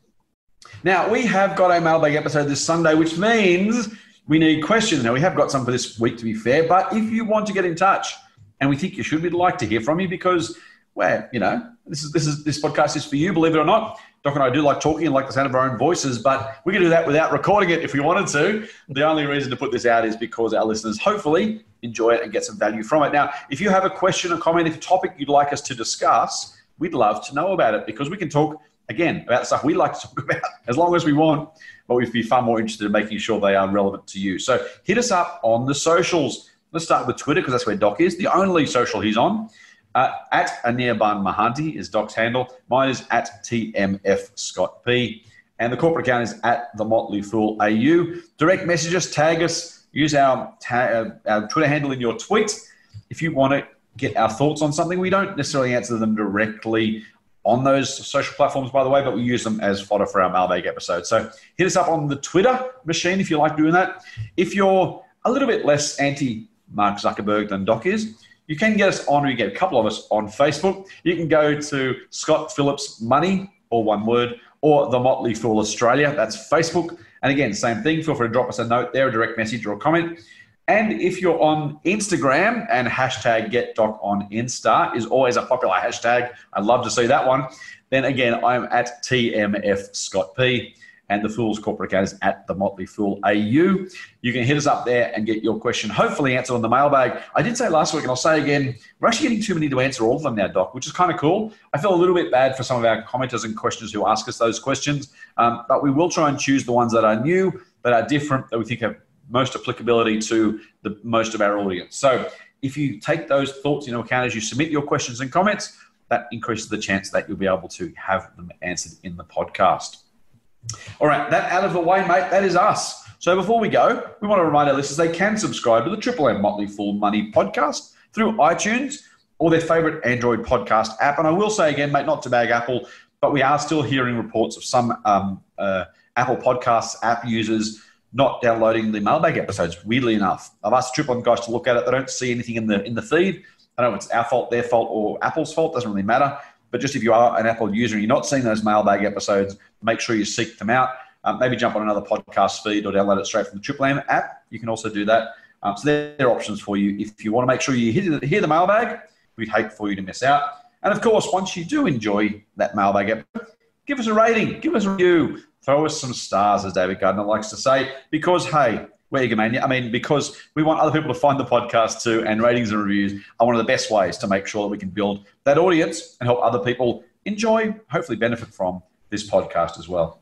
[SPEAKER 4] Now we have got a mailbag episode this Sunday, which means we need questions. Now we have got some for this week, to be fair. But if you want to get in touch, and we think you should, we'd like to hear from you because where you know this is this is this podcast is for you, believe it or not. Doc and I do like talking and like the sound of our own voices, but we can do that without recording it if we wanted to. The only reason to put this out is because our listeners hopefully enjoy it and get some value from it. Now, if you have a question or comment, if a topic you'd like us to discuss, we'd love to know about it because we can talk again about stuff we like to talk about as long as we want, but we'd be far more interested in making sure they are relevant to you. So hit us up on the socials. Let's start with Twitter because that's where Doc is, the only social he's on. Uh, at Anirban Mahanti is Doc's handle. Mine is at TMF Scott P. And the corporate account is at the Motley Fool AU. Direct message us, tag us, use our, ta- uh, our Twitter handle in your tweets. If you want to get our thoughts on something, we don't necessarily answer them directly on those social platforms, by the way, but we use them as fodder for our mailbag episode. So hit us up on the Twitter machine if you like doing that. If you're a little bit less anti Mark Zuckerberg than Doc is, you can get us on, or you get a couple of us on Facebook. You can go to Scott Phillips Money, or one word, or The Motley Fool Australia. That's Facebook. And again, same thing. Feel free to drop us a note there, a direct message or a comment. And if you're on Instagram and hashtag GetDoc on Insta is always a popular hashtag. I'd love to see that one. Then again, I'm at TMF Scott P and the Fool's corporate is at the Motley Fool AU. You can hit us up there and get your question hopefully answered on the mailbag. I did say last week, and I'll say again, we're actually getting too many to answer all of them now, Doc, which is kind of cool. I feel a little bit bad for some of our commenters and questioners who ask us those questions, um, but we will try and choose the ones that are new, that are different, that we think have most applicability to the most of our audience. So if you take those thoughts into account as you submit your questions and comments, that increases the chance that you'll be able to have them answered in the podcast. All right, that out of the way, mate, that is us. So before we go, we want to remind our listeners they can subscribe to the Triple M Motley Fool Money podcast through iTunes or their favorite Android podcast app. And I will say again, mate, not to bag Apple, but we are still hearing reports of some um, uh, Apple Podcasts app users not downloading the mailbag episodes. Weirdly enough, I've asked Triple M guys to look at it. They don't see anything in the in the feed. I don't know if it's our fault, their fault, or Apple's fault. Doesn't really matter. But just if you are an Apple user and you're not seeing those mailbag episodes, make sure you seek them out. Um, maybe jump on another podcast feed or download it straight from the Triple M app. You can also do that. Um, so there are options for you if you want to make sure you hear the, hear the mailbag. We'd hate for you to miss out. And of course, once you do enjoy that mailbag give us a rating, give us a review, throw us some stars, as David Gardner likes to say, because hey, we're egomania. I mean, because we want other people to find the podcast too, and ratings and reviews are one of the best ways to make sure that we can build that audience and help other people enjoy, hopefully benefit from this podcast as well.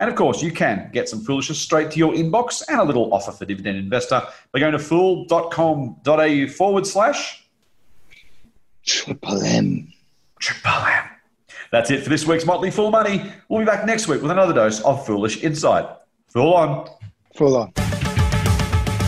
[SPEAKER 4] And of course, you can get some foolishness straight to your inbox and a little offer for dividend investor by going to fool.com.au forward slash
[SPEAKER 5] Triple M.
[SPEAKER 4] Triple M. That's it for this week's Motley Fool Money. We'll be back next week with another dose of foolish insight. Fool on.
[SPEAKER 5] Fool on.